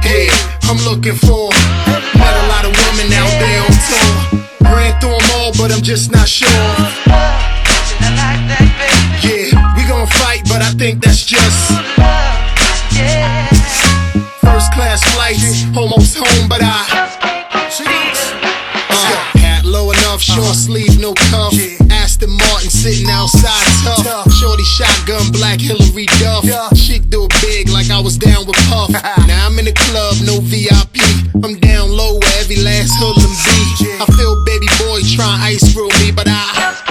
[SPEAKER 26] Hey, I'm looking for. Met a lot of women out there on tour. Ran through them all, but I'm just not sure. Yeah, we gon' fight, but I think that's just. First class flight, almost home, but I cuff, short sleeve, no cuff. Aston Martin sitting outside tough. Shorty shotgun, black Hilary Duff. Chick do it big like I was down with Puff. Now I'm in the club, no VIP. I'm down low where every last hood and be. I feel baby boy trying ice through me, but I.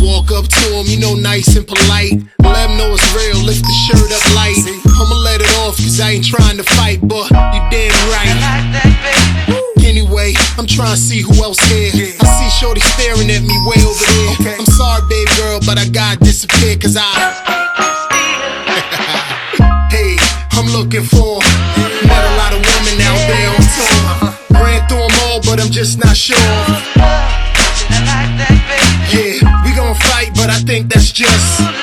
[SPEAKER 26] Walk up to him, you know, nice and polite. Let him know it's real, lift the shirt up light. I'ma let it off, cause I ain't trying to fight, but you damn right. I'm trying to see who else here. I see Shorty staring at me way over there. I'm sorry, babe girl, but I gotta disappear, cause I. hey, I'm looking for. Met a lot of women out there on tour. Ran through them all, but I'm just not sure. Yeah, we gon' fight, but I think that's just.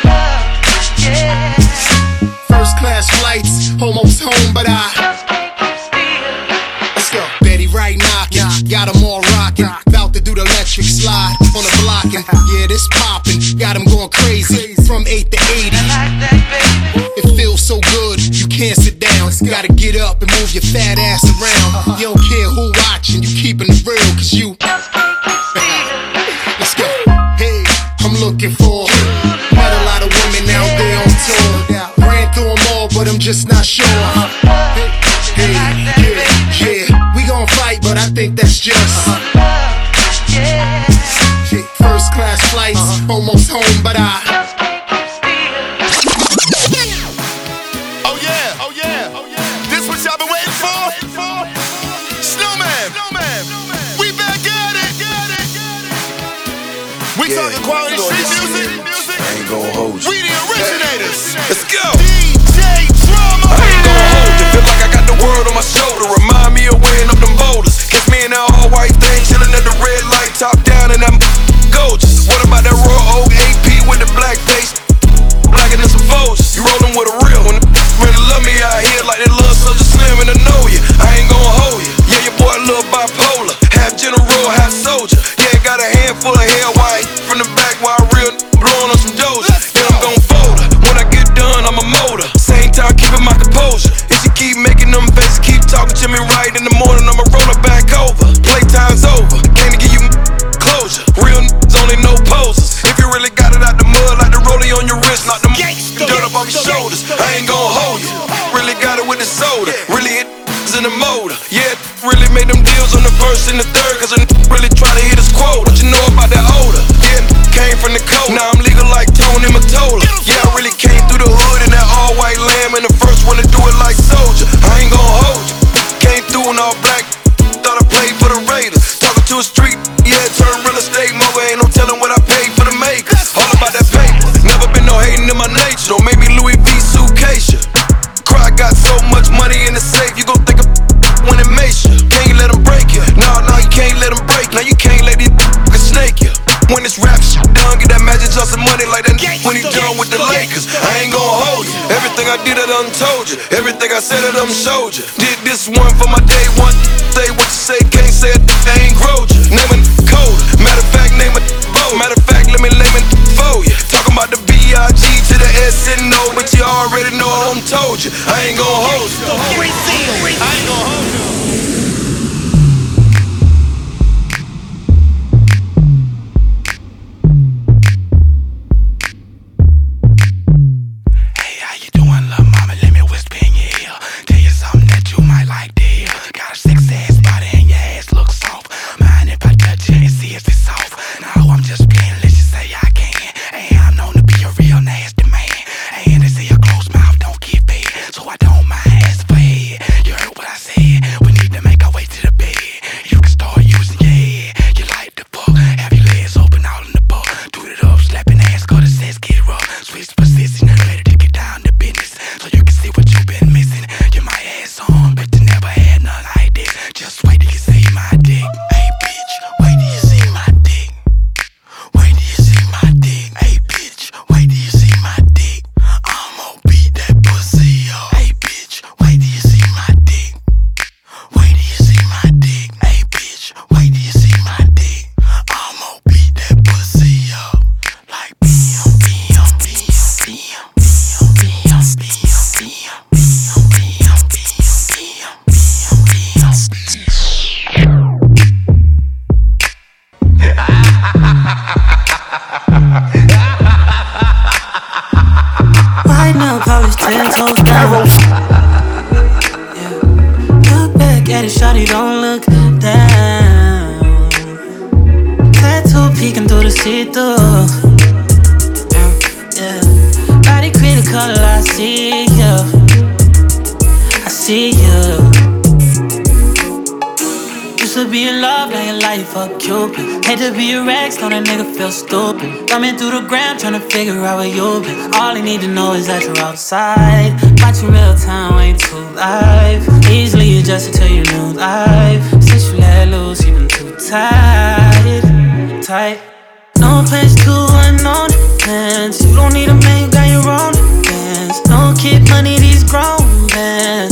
[SPEAKER 26] Gotta get up and move your fat ass around. You don't care who watching, you keeping it real.
[SPEAKER 27] like I said it, I'm soldier. Through
[SPEAKER 28] trying to figure out where you've been. All I need to know is that you're outside. Watching real time, ain't too live. Easily adjusted to your new life. Since you let loose, you been too tight. Tight. No place to unknown plans. You don't need a man, got your own plans. No kid money, these grown plans.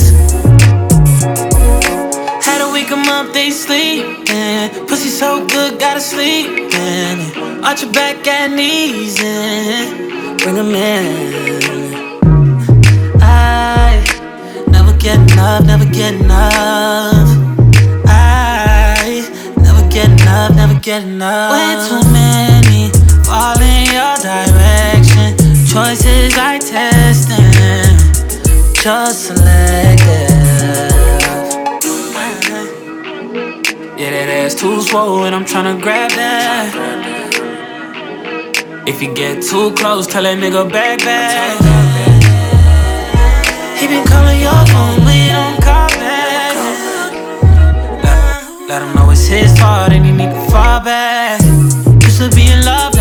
[SPEAKER 28] Up, they sleeping. Pussy so good, gotta sleep in. Arch your back at knees and bring 'em in. I never get enough, never get enough. I never get enough, never get enough. Way too many fall in your direction. Choices like testing, just selective. Yeah, that ass too swollen, I'm tryna grab that. If you get too close, tell that nigga back back. He been calling your phone, you don't call back. Let, let him know it's his fault and he need to fall back. Used to be in love,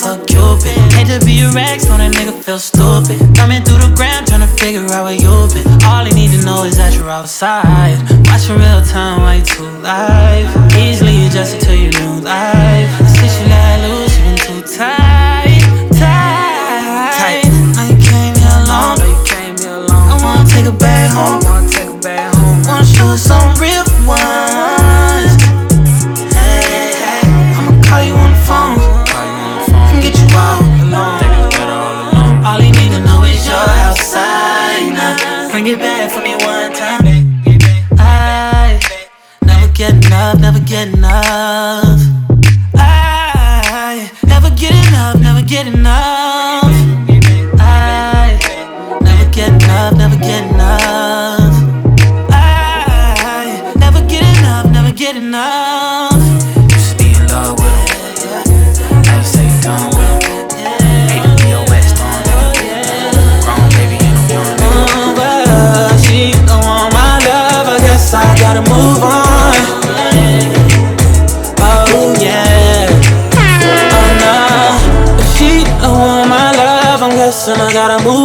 [SPEAKER 28] now your life a Cupid. Hate to be a ex, know that nigga feel stupid. Coming through the ground, to figure out where you been. All he need to know is that you're outside. Watching real time, way too live. Easily adjusted to your new life. Since you let loose, you been too tight, tight. tight. Now you came here alone. Know you came here alone. I wanna take a back home. Wanna take a back home. Wanna show some real enough, never get enough. I never get enough, never get enough.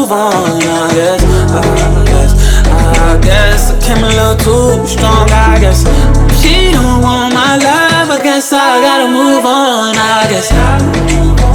[SPEAKER 28] Move on. I guess. I guess. I guess I came a little too strong. I guess. She don't want my love, I guess I gotta move on. I guess. I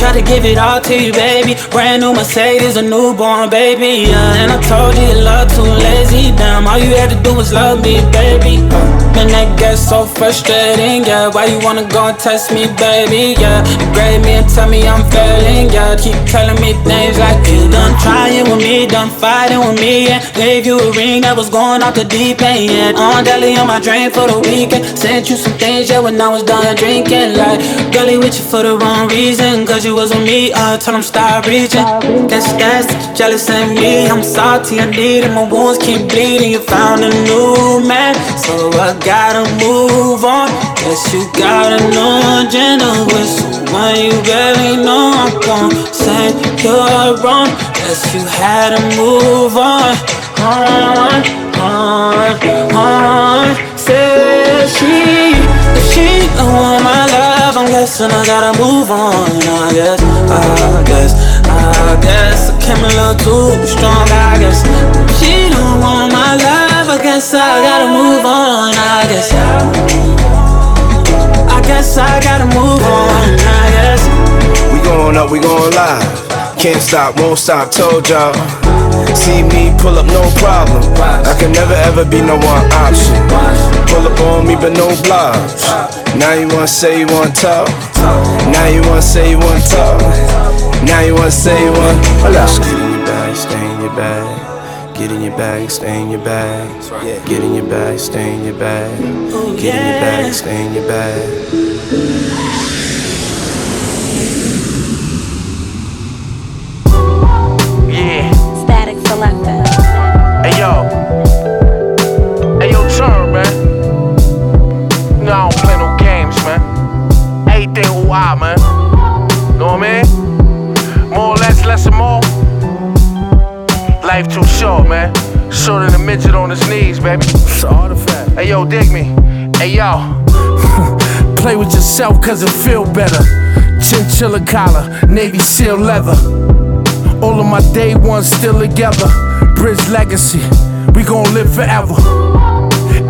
[SPEAKER 28] tried to give it all to you, baby. Brand new Mercedes, a newborn baby. Yeah, and I told you your love too lazy. Damn, all you had to do was love me, baby. Uh, man, that gets so frustrating. Yeah, why you wanna go and test me, baby? Yeah, you grade me and tell me I'm failing. Yeah, keep telling me things like you done trying with me, done fighting with me. yeah. gave you a ring that was going off the deep end. Yeah, on daily on my drain for the weekend. Sent you some things, yeah, when I was done drinking. Like, girlie with you for the wrong reason. Cause you was with me, I told him stop reaching. Guess that's jealous of me. I'm salty, I need it. My wounds keep bleeding. You found a new man, so I gotta move on. Guess you got a new agenda with someone you barely know. I won't say you're wrong. Guess you had to move on. On, on, on. Say she, she don't want I'm guessing I gotta move on. I guess, I guess, I guess I came a little too strong. I guess she don't want my love, I guess I gotta move on. I guess, I guess I gotta move on. I guess.
[SPEAKER 24] We going up, we going live. Can't stop, won't stop, told y'all. See me pull up, no problem. I can never ever be no one option. Pull up on me, but no blobs. Now you wanna say you wanna talk. Now you wanna say you wanna talk. Now you wanna say you wanna. Hold up. Get in your bag, stay in your bag. Get in your bag, stay in your bag. Get in your bag, stay in your bag. Get in your bag, stay in your bag.
[SPEAKER 29] Selected.
[SPEAKER 30] Hey yo. Hey yo, turn, man. You know I don't play no games, man. Everything who I, man. Know what I mean? More or less, less or more. Life too short, man. Shorter than a midget on his knees, baby. It's an artifact. Hey yo, dig me. Hey yo. Play with yourself cause it feel better. Chinchilla collar, Navy SEAL leather. All of my day ones still together. Bridge legacy, we gon' live forever.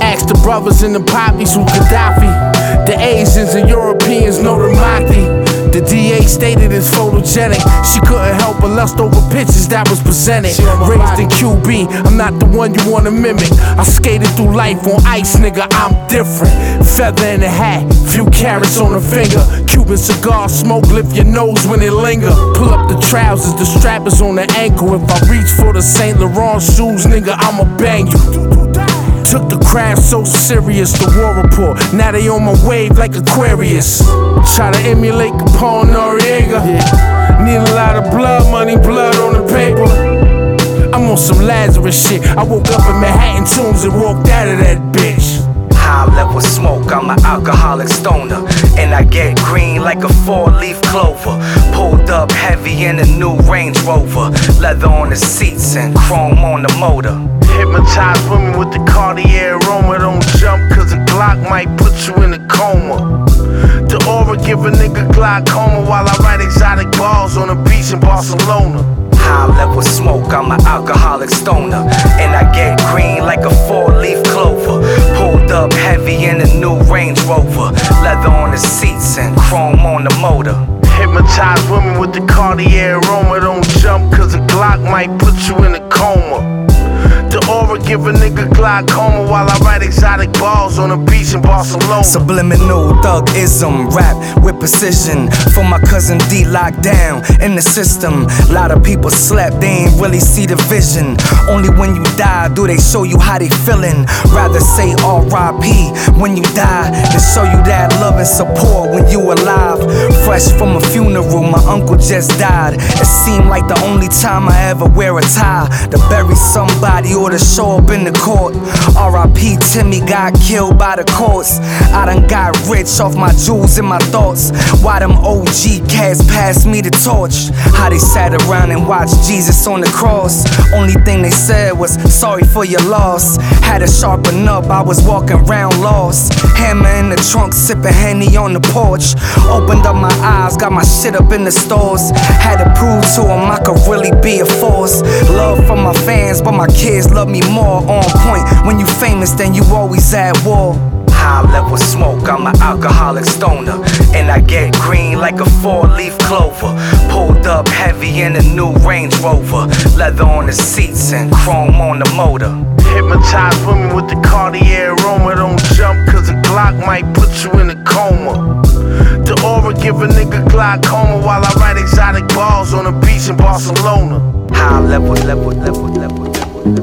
[SPEAKER 30] Ask the brothers and the poppies who Gaddafi. The Asians and Europeans know the Mahdi. The DA stated it's photogenic. She couldn't help but lust over pictures that was presented. Raised in QB, I'm not the one you wanna mimic. I skated through life on ice, nigga, I'm different. Feather in the hat, few carrots on the finger. Cuban cigar smoke, lift your nose when it linger. Pull up the trousers, the strap is on the ankle. If I reach for the Saint Laurent shoes, nigga, I'ma bang you. Took the craft so serious, the war report. Now they on my wave like Aquarius. Try to emulate Capone Noriega. Need a lot of blood money, blood on the paper. I'm on some Lazarus shit. I woke up in Manhattan Tombs and walked out of that bitch.
[SPEAKER 15] Level smoke, I'm an alcoholic stoner. And I get green like a four leaf clover. Pulled up heavy in a new Range Rover. Leather on the seats and chrome on the motor.
[SPEAKER 30] Hypnotize women with the Cartier aroma. Don't jump, cause a Glock might put you in a coma. The aura give a nigga glaucoma while I write exotic balls on a beach in Barcelona.
[SPEAKER 15] High level smoke, I'm an alcoholic stoner. And I get green like a four leaf clover. Pulled up heavy in a new Range Rover. Leather on the seats and chrome on the motor.
[SPEAKER 30] Hypnotize women with the Cartier aroma. Don't jump, cause a Glock might put you in a coma. The aura give a nigga glaucoma while I write exotic balls on a beach in Barcelona.
[SPEAKER 15] Subliminal thugism, rap with precision. For my cousin D locked down in the system. Lot of people slept, they ain't really see the vision. Only when you die do they show you how they feeling. Rather say R.I.P. when you die than show you that love and support when you alive. Fresh from a funeral, my uncle just died. It seemed like the only time I ever wear a tie to bury somebody or to show up in the court. R.I.P. Timmy got killed by the courts. I done got rich off my jewels and my thoughts. Why them OG cats passed me the torch? How they sat around and watched Jesus on the cross. Only thing they said was sorry for your loss. Had to sharpen up, I was walking around lost. Hammer in the trunk, sipping Henny on the porch. Opened up my eyes, got my shit up in the stores. Had to prove to them I could really be a force. Love from my fans, but my kids love me more. On point, when you famous, then you always at war. High level smoke, I'm an alcoholic stoner. And I get green like a four leaf clover. Pulled up heavy in a new Range Rover. Leather on the seats and chrome on the motor.
[SPEAKER 30] Hypnotize women with the Cartier aroma. Don't jump, cause a Glock might put you in a coma. The aura give a nigga glaucoma while I write exotic balls on a beach in Barcelona.
[SPEAKER 15] High level, level, level, level, level.
[SPEAKER 7] Cops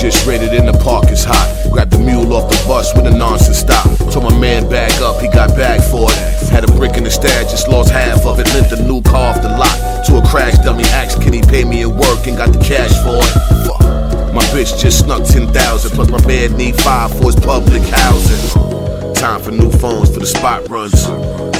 [SPEAKER 7] just raided in the park, it's hot. Grabbed the mule off the bus with a nonsense stop. Told my man bag up, he got back for it. Had a brick in the stash, just lost half of it. Lent a new car off the lot to a crash dummy. Asked, can he pay me at work and got the cash for it. Fuck. My bitch just snuck 10,000, plus my man need five for his public housing. Time for new phones for the spot runs.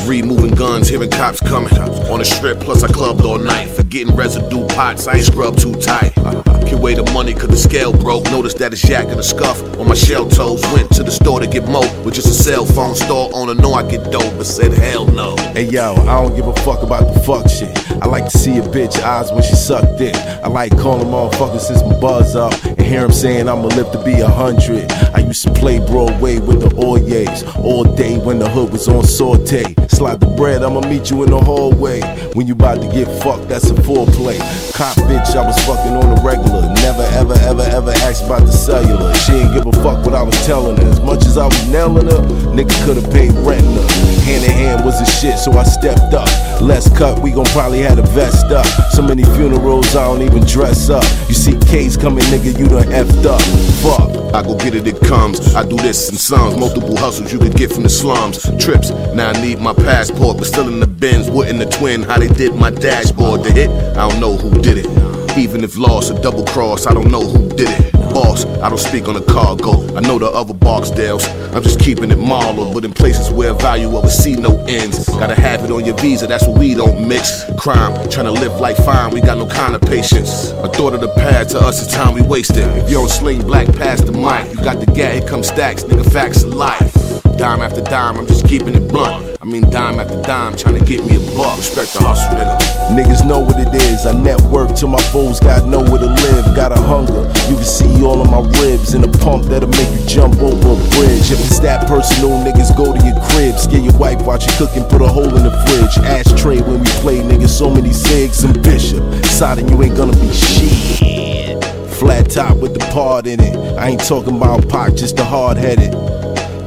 [SPEAKER 7] Removing guns, hearing cops coming. On the strip, plus I clubbed all night. Forgetting residue pots, I ain't scrubbed too tight. Can't weigh the money cause the scale broke. Noticed that it's yak and a scuff on my shell toes. Went to the store to get mo with just a cell phone. Store owner know I get dope, but said hell no.
[SPEAKER 31] Hey yo, I don't give a fuck about the fuck shit. I like to see a bitch eyes when she sucked dick. I like calling motherfuckers since my buzz up and hear him saying I'ma live to be a hundred. I used to play Broadway with the Oyes all day when the hood was on saute. Slide the bread, I'ma meet you in the hallway. When you about to get fucked, that's a foreplay. Cop bitch, I was fucking on the regular. Never ever ever ever asked about the cellular. She ain't give a fuck what I was telling her. As much as I was nailing her, nigga could've paid rent her.
[SPEAKER 24] Hand in hand was the shit, so I stepped up. Less cut, we gon' probably have a vest up. So many funerals, I don't even dress up. You see K's coming, nigga, you done effed up. Fuck.
[SPEAKER 7] I go get it, it comes. I do this in sums. Multiple hustles you could get from the slums. Trips, now I need my passport, but still in the bins. What in the twin, how they did my dashboard. The hit, I don't know who did it. Even if lost or double cross, I don't know who did it. Boss, I don't speak on the cargo. I know the other Barksdales. I'm just keeping it Marlo, but in places where value a no ends. Gotta have it on your visa, that's what we don't mix. Crime, trying to live life fine, we got no kind of patience. A thought of the past to us is time we wasted. If you don't sling black past the mic, you got the gat, here come stacks, nigga, facts of life. Dime after dime, I'm just keeping it blunt. I mean, dime after dime, trying to get me a buck. Respect the hustle, nigga.
[SPEAKER 24] Niggas know what it is. I network till my foes got nowhere to live. Got a hunger. You can see all of my ribs in a pump that'll make you jump over a bridge. If it's that personal, niggas go to your crib. Scare your wife, watch you cook and put a hole in the fridge. Ashtray when we play, niggas. So many cigs and bishop. Siding, you ain't gonna be shit. Flat top with the part in it. I ain't talking about Pac, just the hard headed.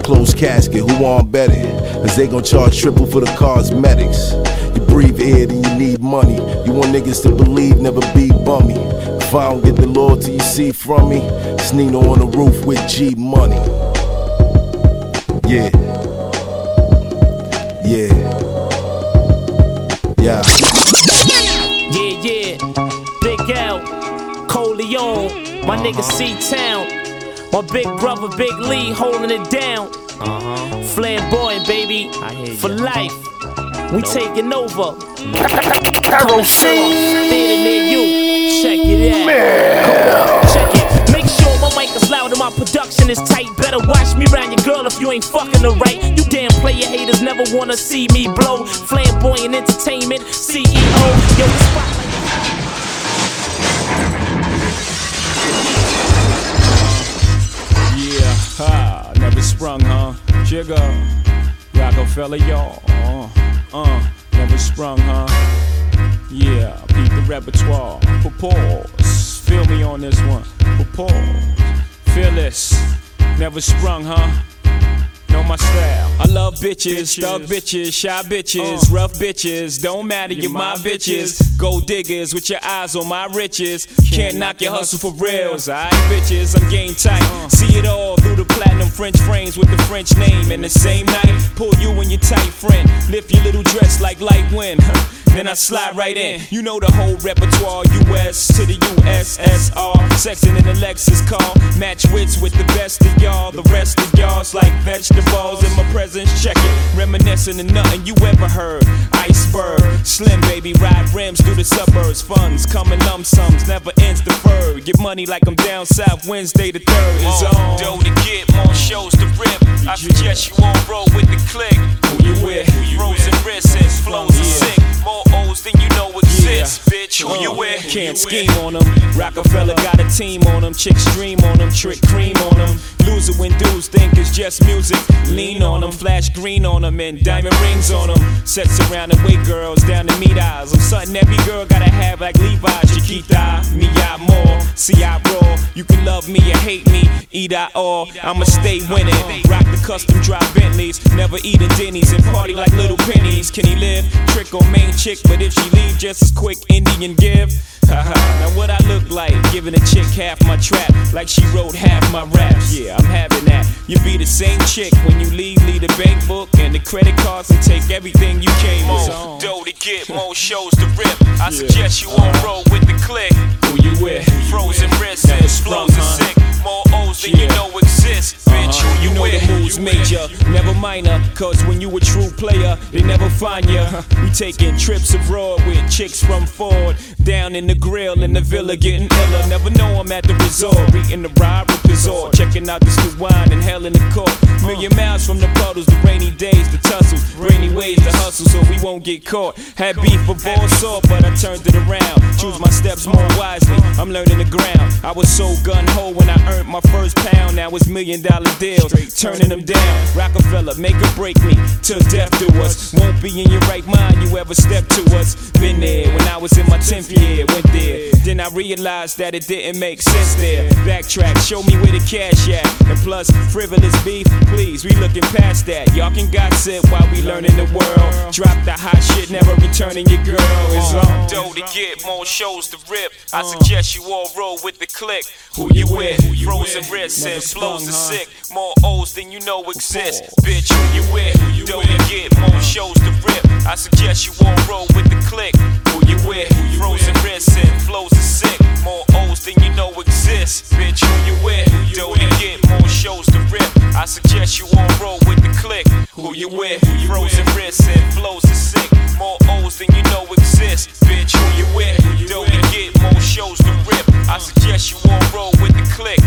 [SPEAKER 24] Closed casket, who want bet it? Cause they gon' charge triple for the cosmetics. You breathe air, then you need money. You want niggas to believe, never be bummy. If I don't get the loyalty you see from me, it's Nino on the roof with G money. Yeah. Yeah. Yeah.
[SPEAKER 32] Yeah, yeah. Big L, Coleon, my nigga C Town. My big brother, Big Lee, holding it down. Uh-huh. Flamboyant, baby. For life. We taking over. Kerosene. Theater near you. Check it out. Check it. Make sure my mic is loud and my production is tight. Better watch me round your girl if you ain't fucking her right. You damn player haters never wanna see me blow. Flamboyant entertainment, CEO. Yo, the spotlight.
[SPEAKER 28] Yeah, ha, never sprung, huh? Jigga, Roc-A-Fella, y'all. Uh, uh, never sprung, huh? Yeah, beat the repertoire. Pause, feel me on this one. Pause, this. Never sprung, huh? Know my style. I love bitches, thug bitches, shy bitches, uh. rough bitches. Don't matter, you're my bitches. Gold diggers with your eyes on my riches. Can't knock your hustle for reals. Alright, bitches, I'm game tight. Uh. See it all through the platinum French frames with the French name. And the same night, pull you and your tight friend. Lift your little dress like light wind. Then I slide right in. You know the whole repertoire, US to the USSR. Sexing in the Lexus car. Match wits with the best of y'all. The rest of y'all's like vegetables in my presence. Check it. Reminiscing of nothing you ever heard. Iceberg. Slim baby, ride rims through the suburbs. Funds coming lump sums, never ends deferred. Get money like I'm down south Wednesday the 3rd is on. Dough to get, more shows to rip. I suggest you all roll with the click. Who you with? Frozen wrists and flows are sick. More O's than you know exist, bitch. Who you uh, with? Can't scheme on them. Roc-A-Fella got a team on them. Chicks dream on them. Trick cream on them. Loser when dudes think it's just music. Lean on them. Flash green on them. And diamond rings on them. Sets around and wait girls down to meet eyes. I'm something every girl gotta have like Levi. Chiquita. Me, I more. See, I roll. You can love me or hate me. Eat I all. I'ma stay winning. Rock the custom drop Bentleys. Never eat eating Denny's and party like little pennies. Can he live? Trick on main chick, but if she leave just as quick, Indian give. Now what I look like, giving a chick half my trap, like she wrote half my raps. Yeah, I'm having that. You be the same chick when you leave, leave the bank book and the credit cards and take everything you came with. Dough to get, more shows to rip. I suggest you all uh-huh. roll with the click. Who you with? Frozen wrists and explodes are sick. More O's than you know exist. Bitch, who you,
[SPEAKER 33] know
[SPEAKER 28] with?
[SPEAKER 33] the moves major, never minor. Cause when you a true player, they never find ya. We taking trips abroad with chicks from Ford. Down in the grill in the villa, getting iller. Never know I'm at the resort. Eating the ride with resort. Checking out this new wine and hell in the court. Million miles from the puddles, the rainy days, the tussles. Rainy ways to hustle so we won't get caught. Had beef for salt, but I turned it around. Choose my steps more wisely. I'm learning the ground. I was so gun ho when I earned my first pound. Now it's million dollar deals. Turning them down. Roc-A-Fella, make or break me. Till death do us. Won't be in your right mind, you ever step to us. Been there when I was in my 10th year. Went there. Then I realized that it didn't make sense there. Backtrack, show me where the cash at. And plus, frivolous beef, please, we looking past that. Y'all can gossip while we learning the world. Drop the hot shit, never returning your girl. It's uh-huh. on dough to get, more shows to rip. I uh. suggest you all roll with the click. Who you with? Frozen wrists and flows are sick. More O's than you know exist. Bitch, who you with? Dough to get, more shows to rip. I suggest you all roll with the click. Who you with? Frozen wrists and flows are sick. More O's than you know exist. Bitch, who you with? Dough to get, more shows to rip. I suggest you all roll with the click. Who you with? Frozen wrists and flows are sick. More O's than you know exist. Bitch, who you with? Dough to get, more shows to rip. I suggest you all roll with the click.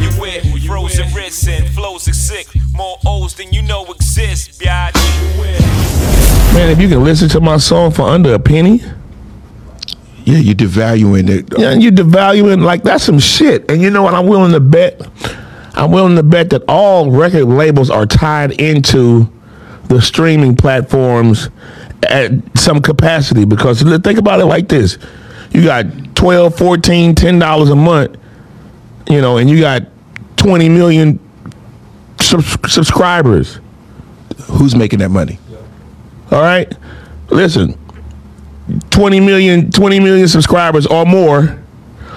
[SPEAKER 33] Who you with? Frozen wrists and flows are sick. More O's than you know exist. Biatch.
[SPEAKER 16] Man, if you can listen to my song for under a penny,
[SPEAKER 17] Yeah, you're devaluing it.
[SPEAKER 16] yeah, you're devaluing like that's some shit. And you know what? I'm willing to bet. I'm willing to bet that all record labels are tied into the streaming platforms at some capacity because l- think about it like this you got 12 14 10 dollars a month you know and you got 20 million subs- subscribers.
[SPEAKER 17] Who's making that money?
[SPEAKER 16] All right? Listen 20 million 20 million subscribers or more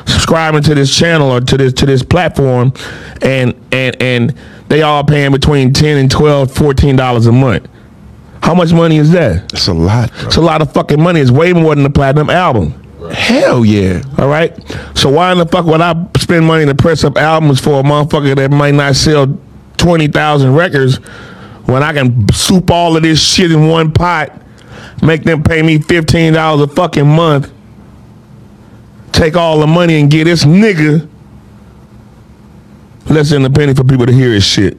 [SPEAKER 16] subscribing to this channel or to this to this platform and and and they all paying between 10 and 12 14 dollars a month. How much money is that?
[SPEAKER 17] It's a lot
[SPEAKER 16] it's a lot of fucking money. It's way more than the platinum album
[SPEAKER 17] hell yeah
[SPEAKER 16] all right so why in the fuck would i spend money to press up albums for a motherfucker that might not sell 20,000 records when i can soup all of this shit in one pot make them pay me $15 a fucking month take all the money and get this nigga less than a penny for people to hear his shit.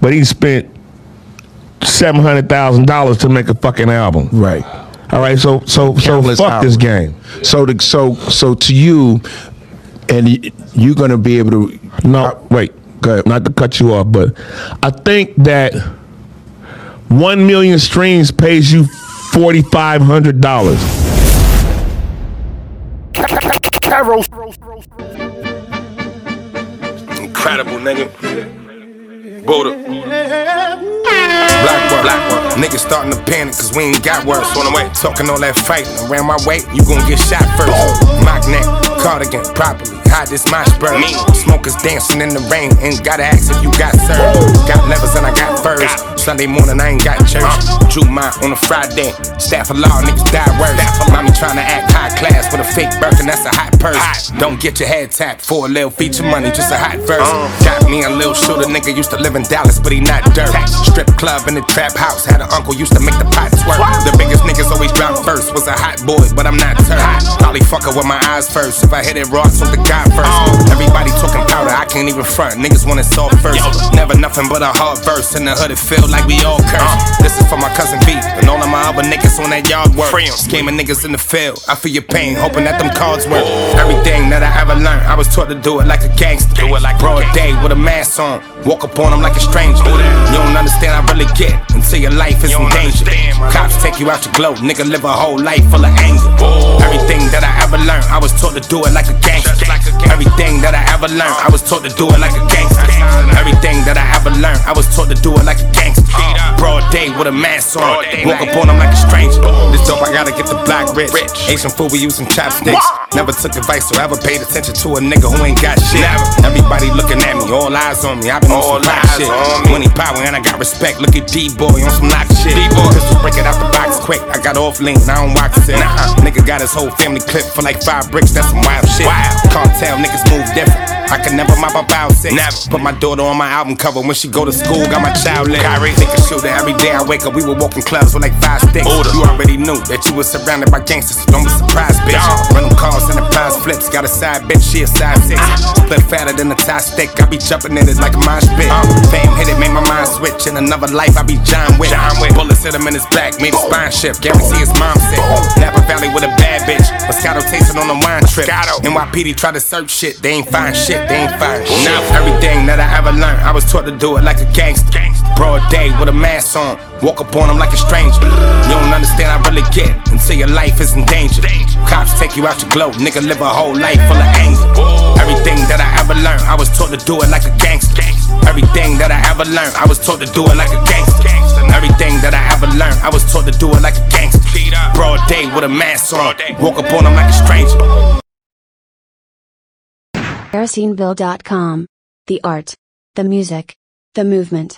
[SPEAKER 16] But he spent seven hundred thousand dollars to make a fucking album.
[SPEAKER 17] Right.
[SPEAKER 16] All right. So so so
[SPEAKER 17] Countless
[SPEAKER 16] fuck this game.
[SPEAKER 17] So the so so to you, and y- you're gonna be able to.
[SPEAKER 16] No, wait. Go ahead. Not to cut you off, but I think that one million streams pays you forty five hundred dollars.
[SPEAKER 34] Incredible, nigga. Buddha. Black work, black work. Niggas starting to panic cause we ain't got words on the way. Talking all that fighting around my way, you gon' get shot first. Magnet, cardigan, properly. Hide this mosh bird. Smokers dancing in the rain, ain't gotta ask if you got served. Got levers and I got furs. Sunday morning, I ain't got church. Drew mine on a Friday. Staff of law, niggas die worse. Mommy trying to act high class with a fake birth, and that's a hot purse. Don't get your head tapped for a little feature money, just a hot verse. Got me a little shooter, nigga used to live in Dallas, but he not dirt. Strip club in the trap house, had an uncle used to make the pot twerk. The biggest niggas always drop first, was a hot boy, but I'm not turned. Probably fucker with my eyes first. If I hit it raw, took the guy first. Everybody talking powder, I can't even front. Niggas want it soft first. Never nothing but a hard verse. In the hood, it feel like we all cursed. This is for my cousin B and all of my other niggas on that yard work. Scheming niggas in the field. I feel your pain, hoping that them cards work. Everything that I ever learned, I was taught to do it like a gangster. Do it like broad day with a mask on. Walk up on them like a stranger. You don't understand, I really get until your life is in danger. Cops take you out your glow, nigga live a whole life full of anger. Everything that I ever learned, I was taught to do it like a gangster. Everything that I ever learned, I was taught to do it like a gangster. Everything that I ever learned, I was taught to do it like a gangster. Broad day with a mask on, walk up on them like a stranger. This dope, I gotta get the block rich. Asian food, we using chopsticks. Never took advice or ever paid attention to a nigga who ain't got shit. Everybody looking at me, all eyes on me. I've been on some rock shit. Money, power, and I got respect. Look at D-boy on some knock shit. D-Boy, Pistol break it out the box quick. I got off lean, I don't watch it. Nah, nigga got his whole family clipped for like five bricks. That's some wild shit. Cartel niggas move different. I can never mop up out six. Never. Put my daughter on my album cover when she go to school. Got my child lit. Kyrie, nigga shooter. Every day I wake up, we were walking clubs with like five sticks. You already knew that you was surrounded by gangsters, so don't be surprised, bitch. Run them cars and the prize flips. Got a side bitch, she a side six. Split fatter than a tie stick. I be jumping in it like a mosh pit. Fame hit it, made my mind switch. In another life, I be John Wick. Bullets hit him in his back, made his spine shift. Guarantee his mom sick. Napa Valley with a bad bitch. Moscato tasting on a wine trip. NYPD try to search shit, they ain't find shit. Firing shit. Now everything that I ever learned, I was taught to do it like a gangster. Broad day with a mask on, walk up on them like a stranger. You don't understand, I really get until your life is in danger. Cops take you out your glow, nigga live a whole life full of anger. Everything that I ever learned, I was taught to do it like a gangster. Everything that I ever learned, I was taught to do it like a gangster. Everything that I ever learned, I was taught to do it like a gangster. Broad day with a mask on, walk up on them like a stranger.
[SPEAKER 35] KerosineBill.com. The art, the music, the movement.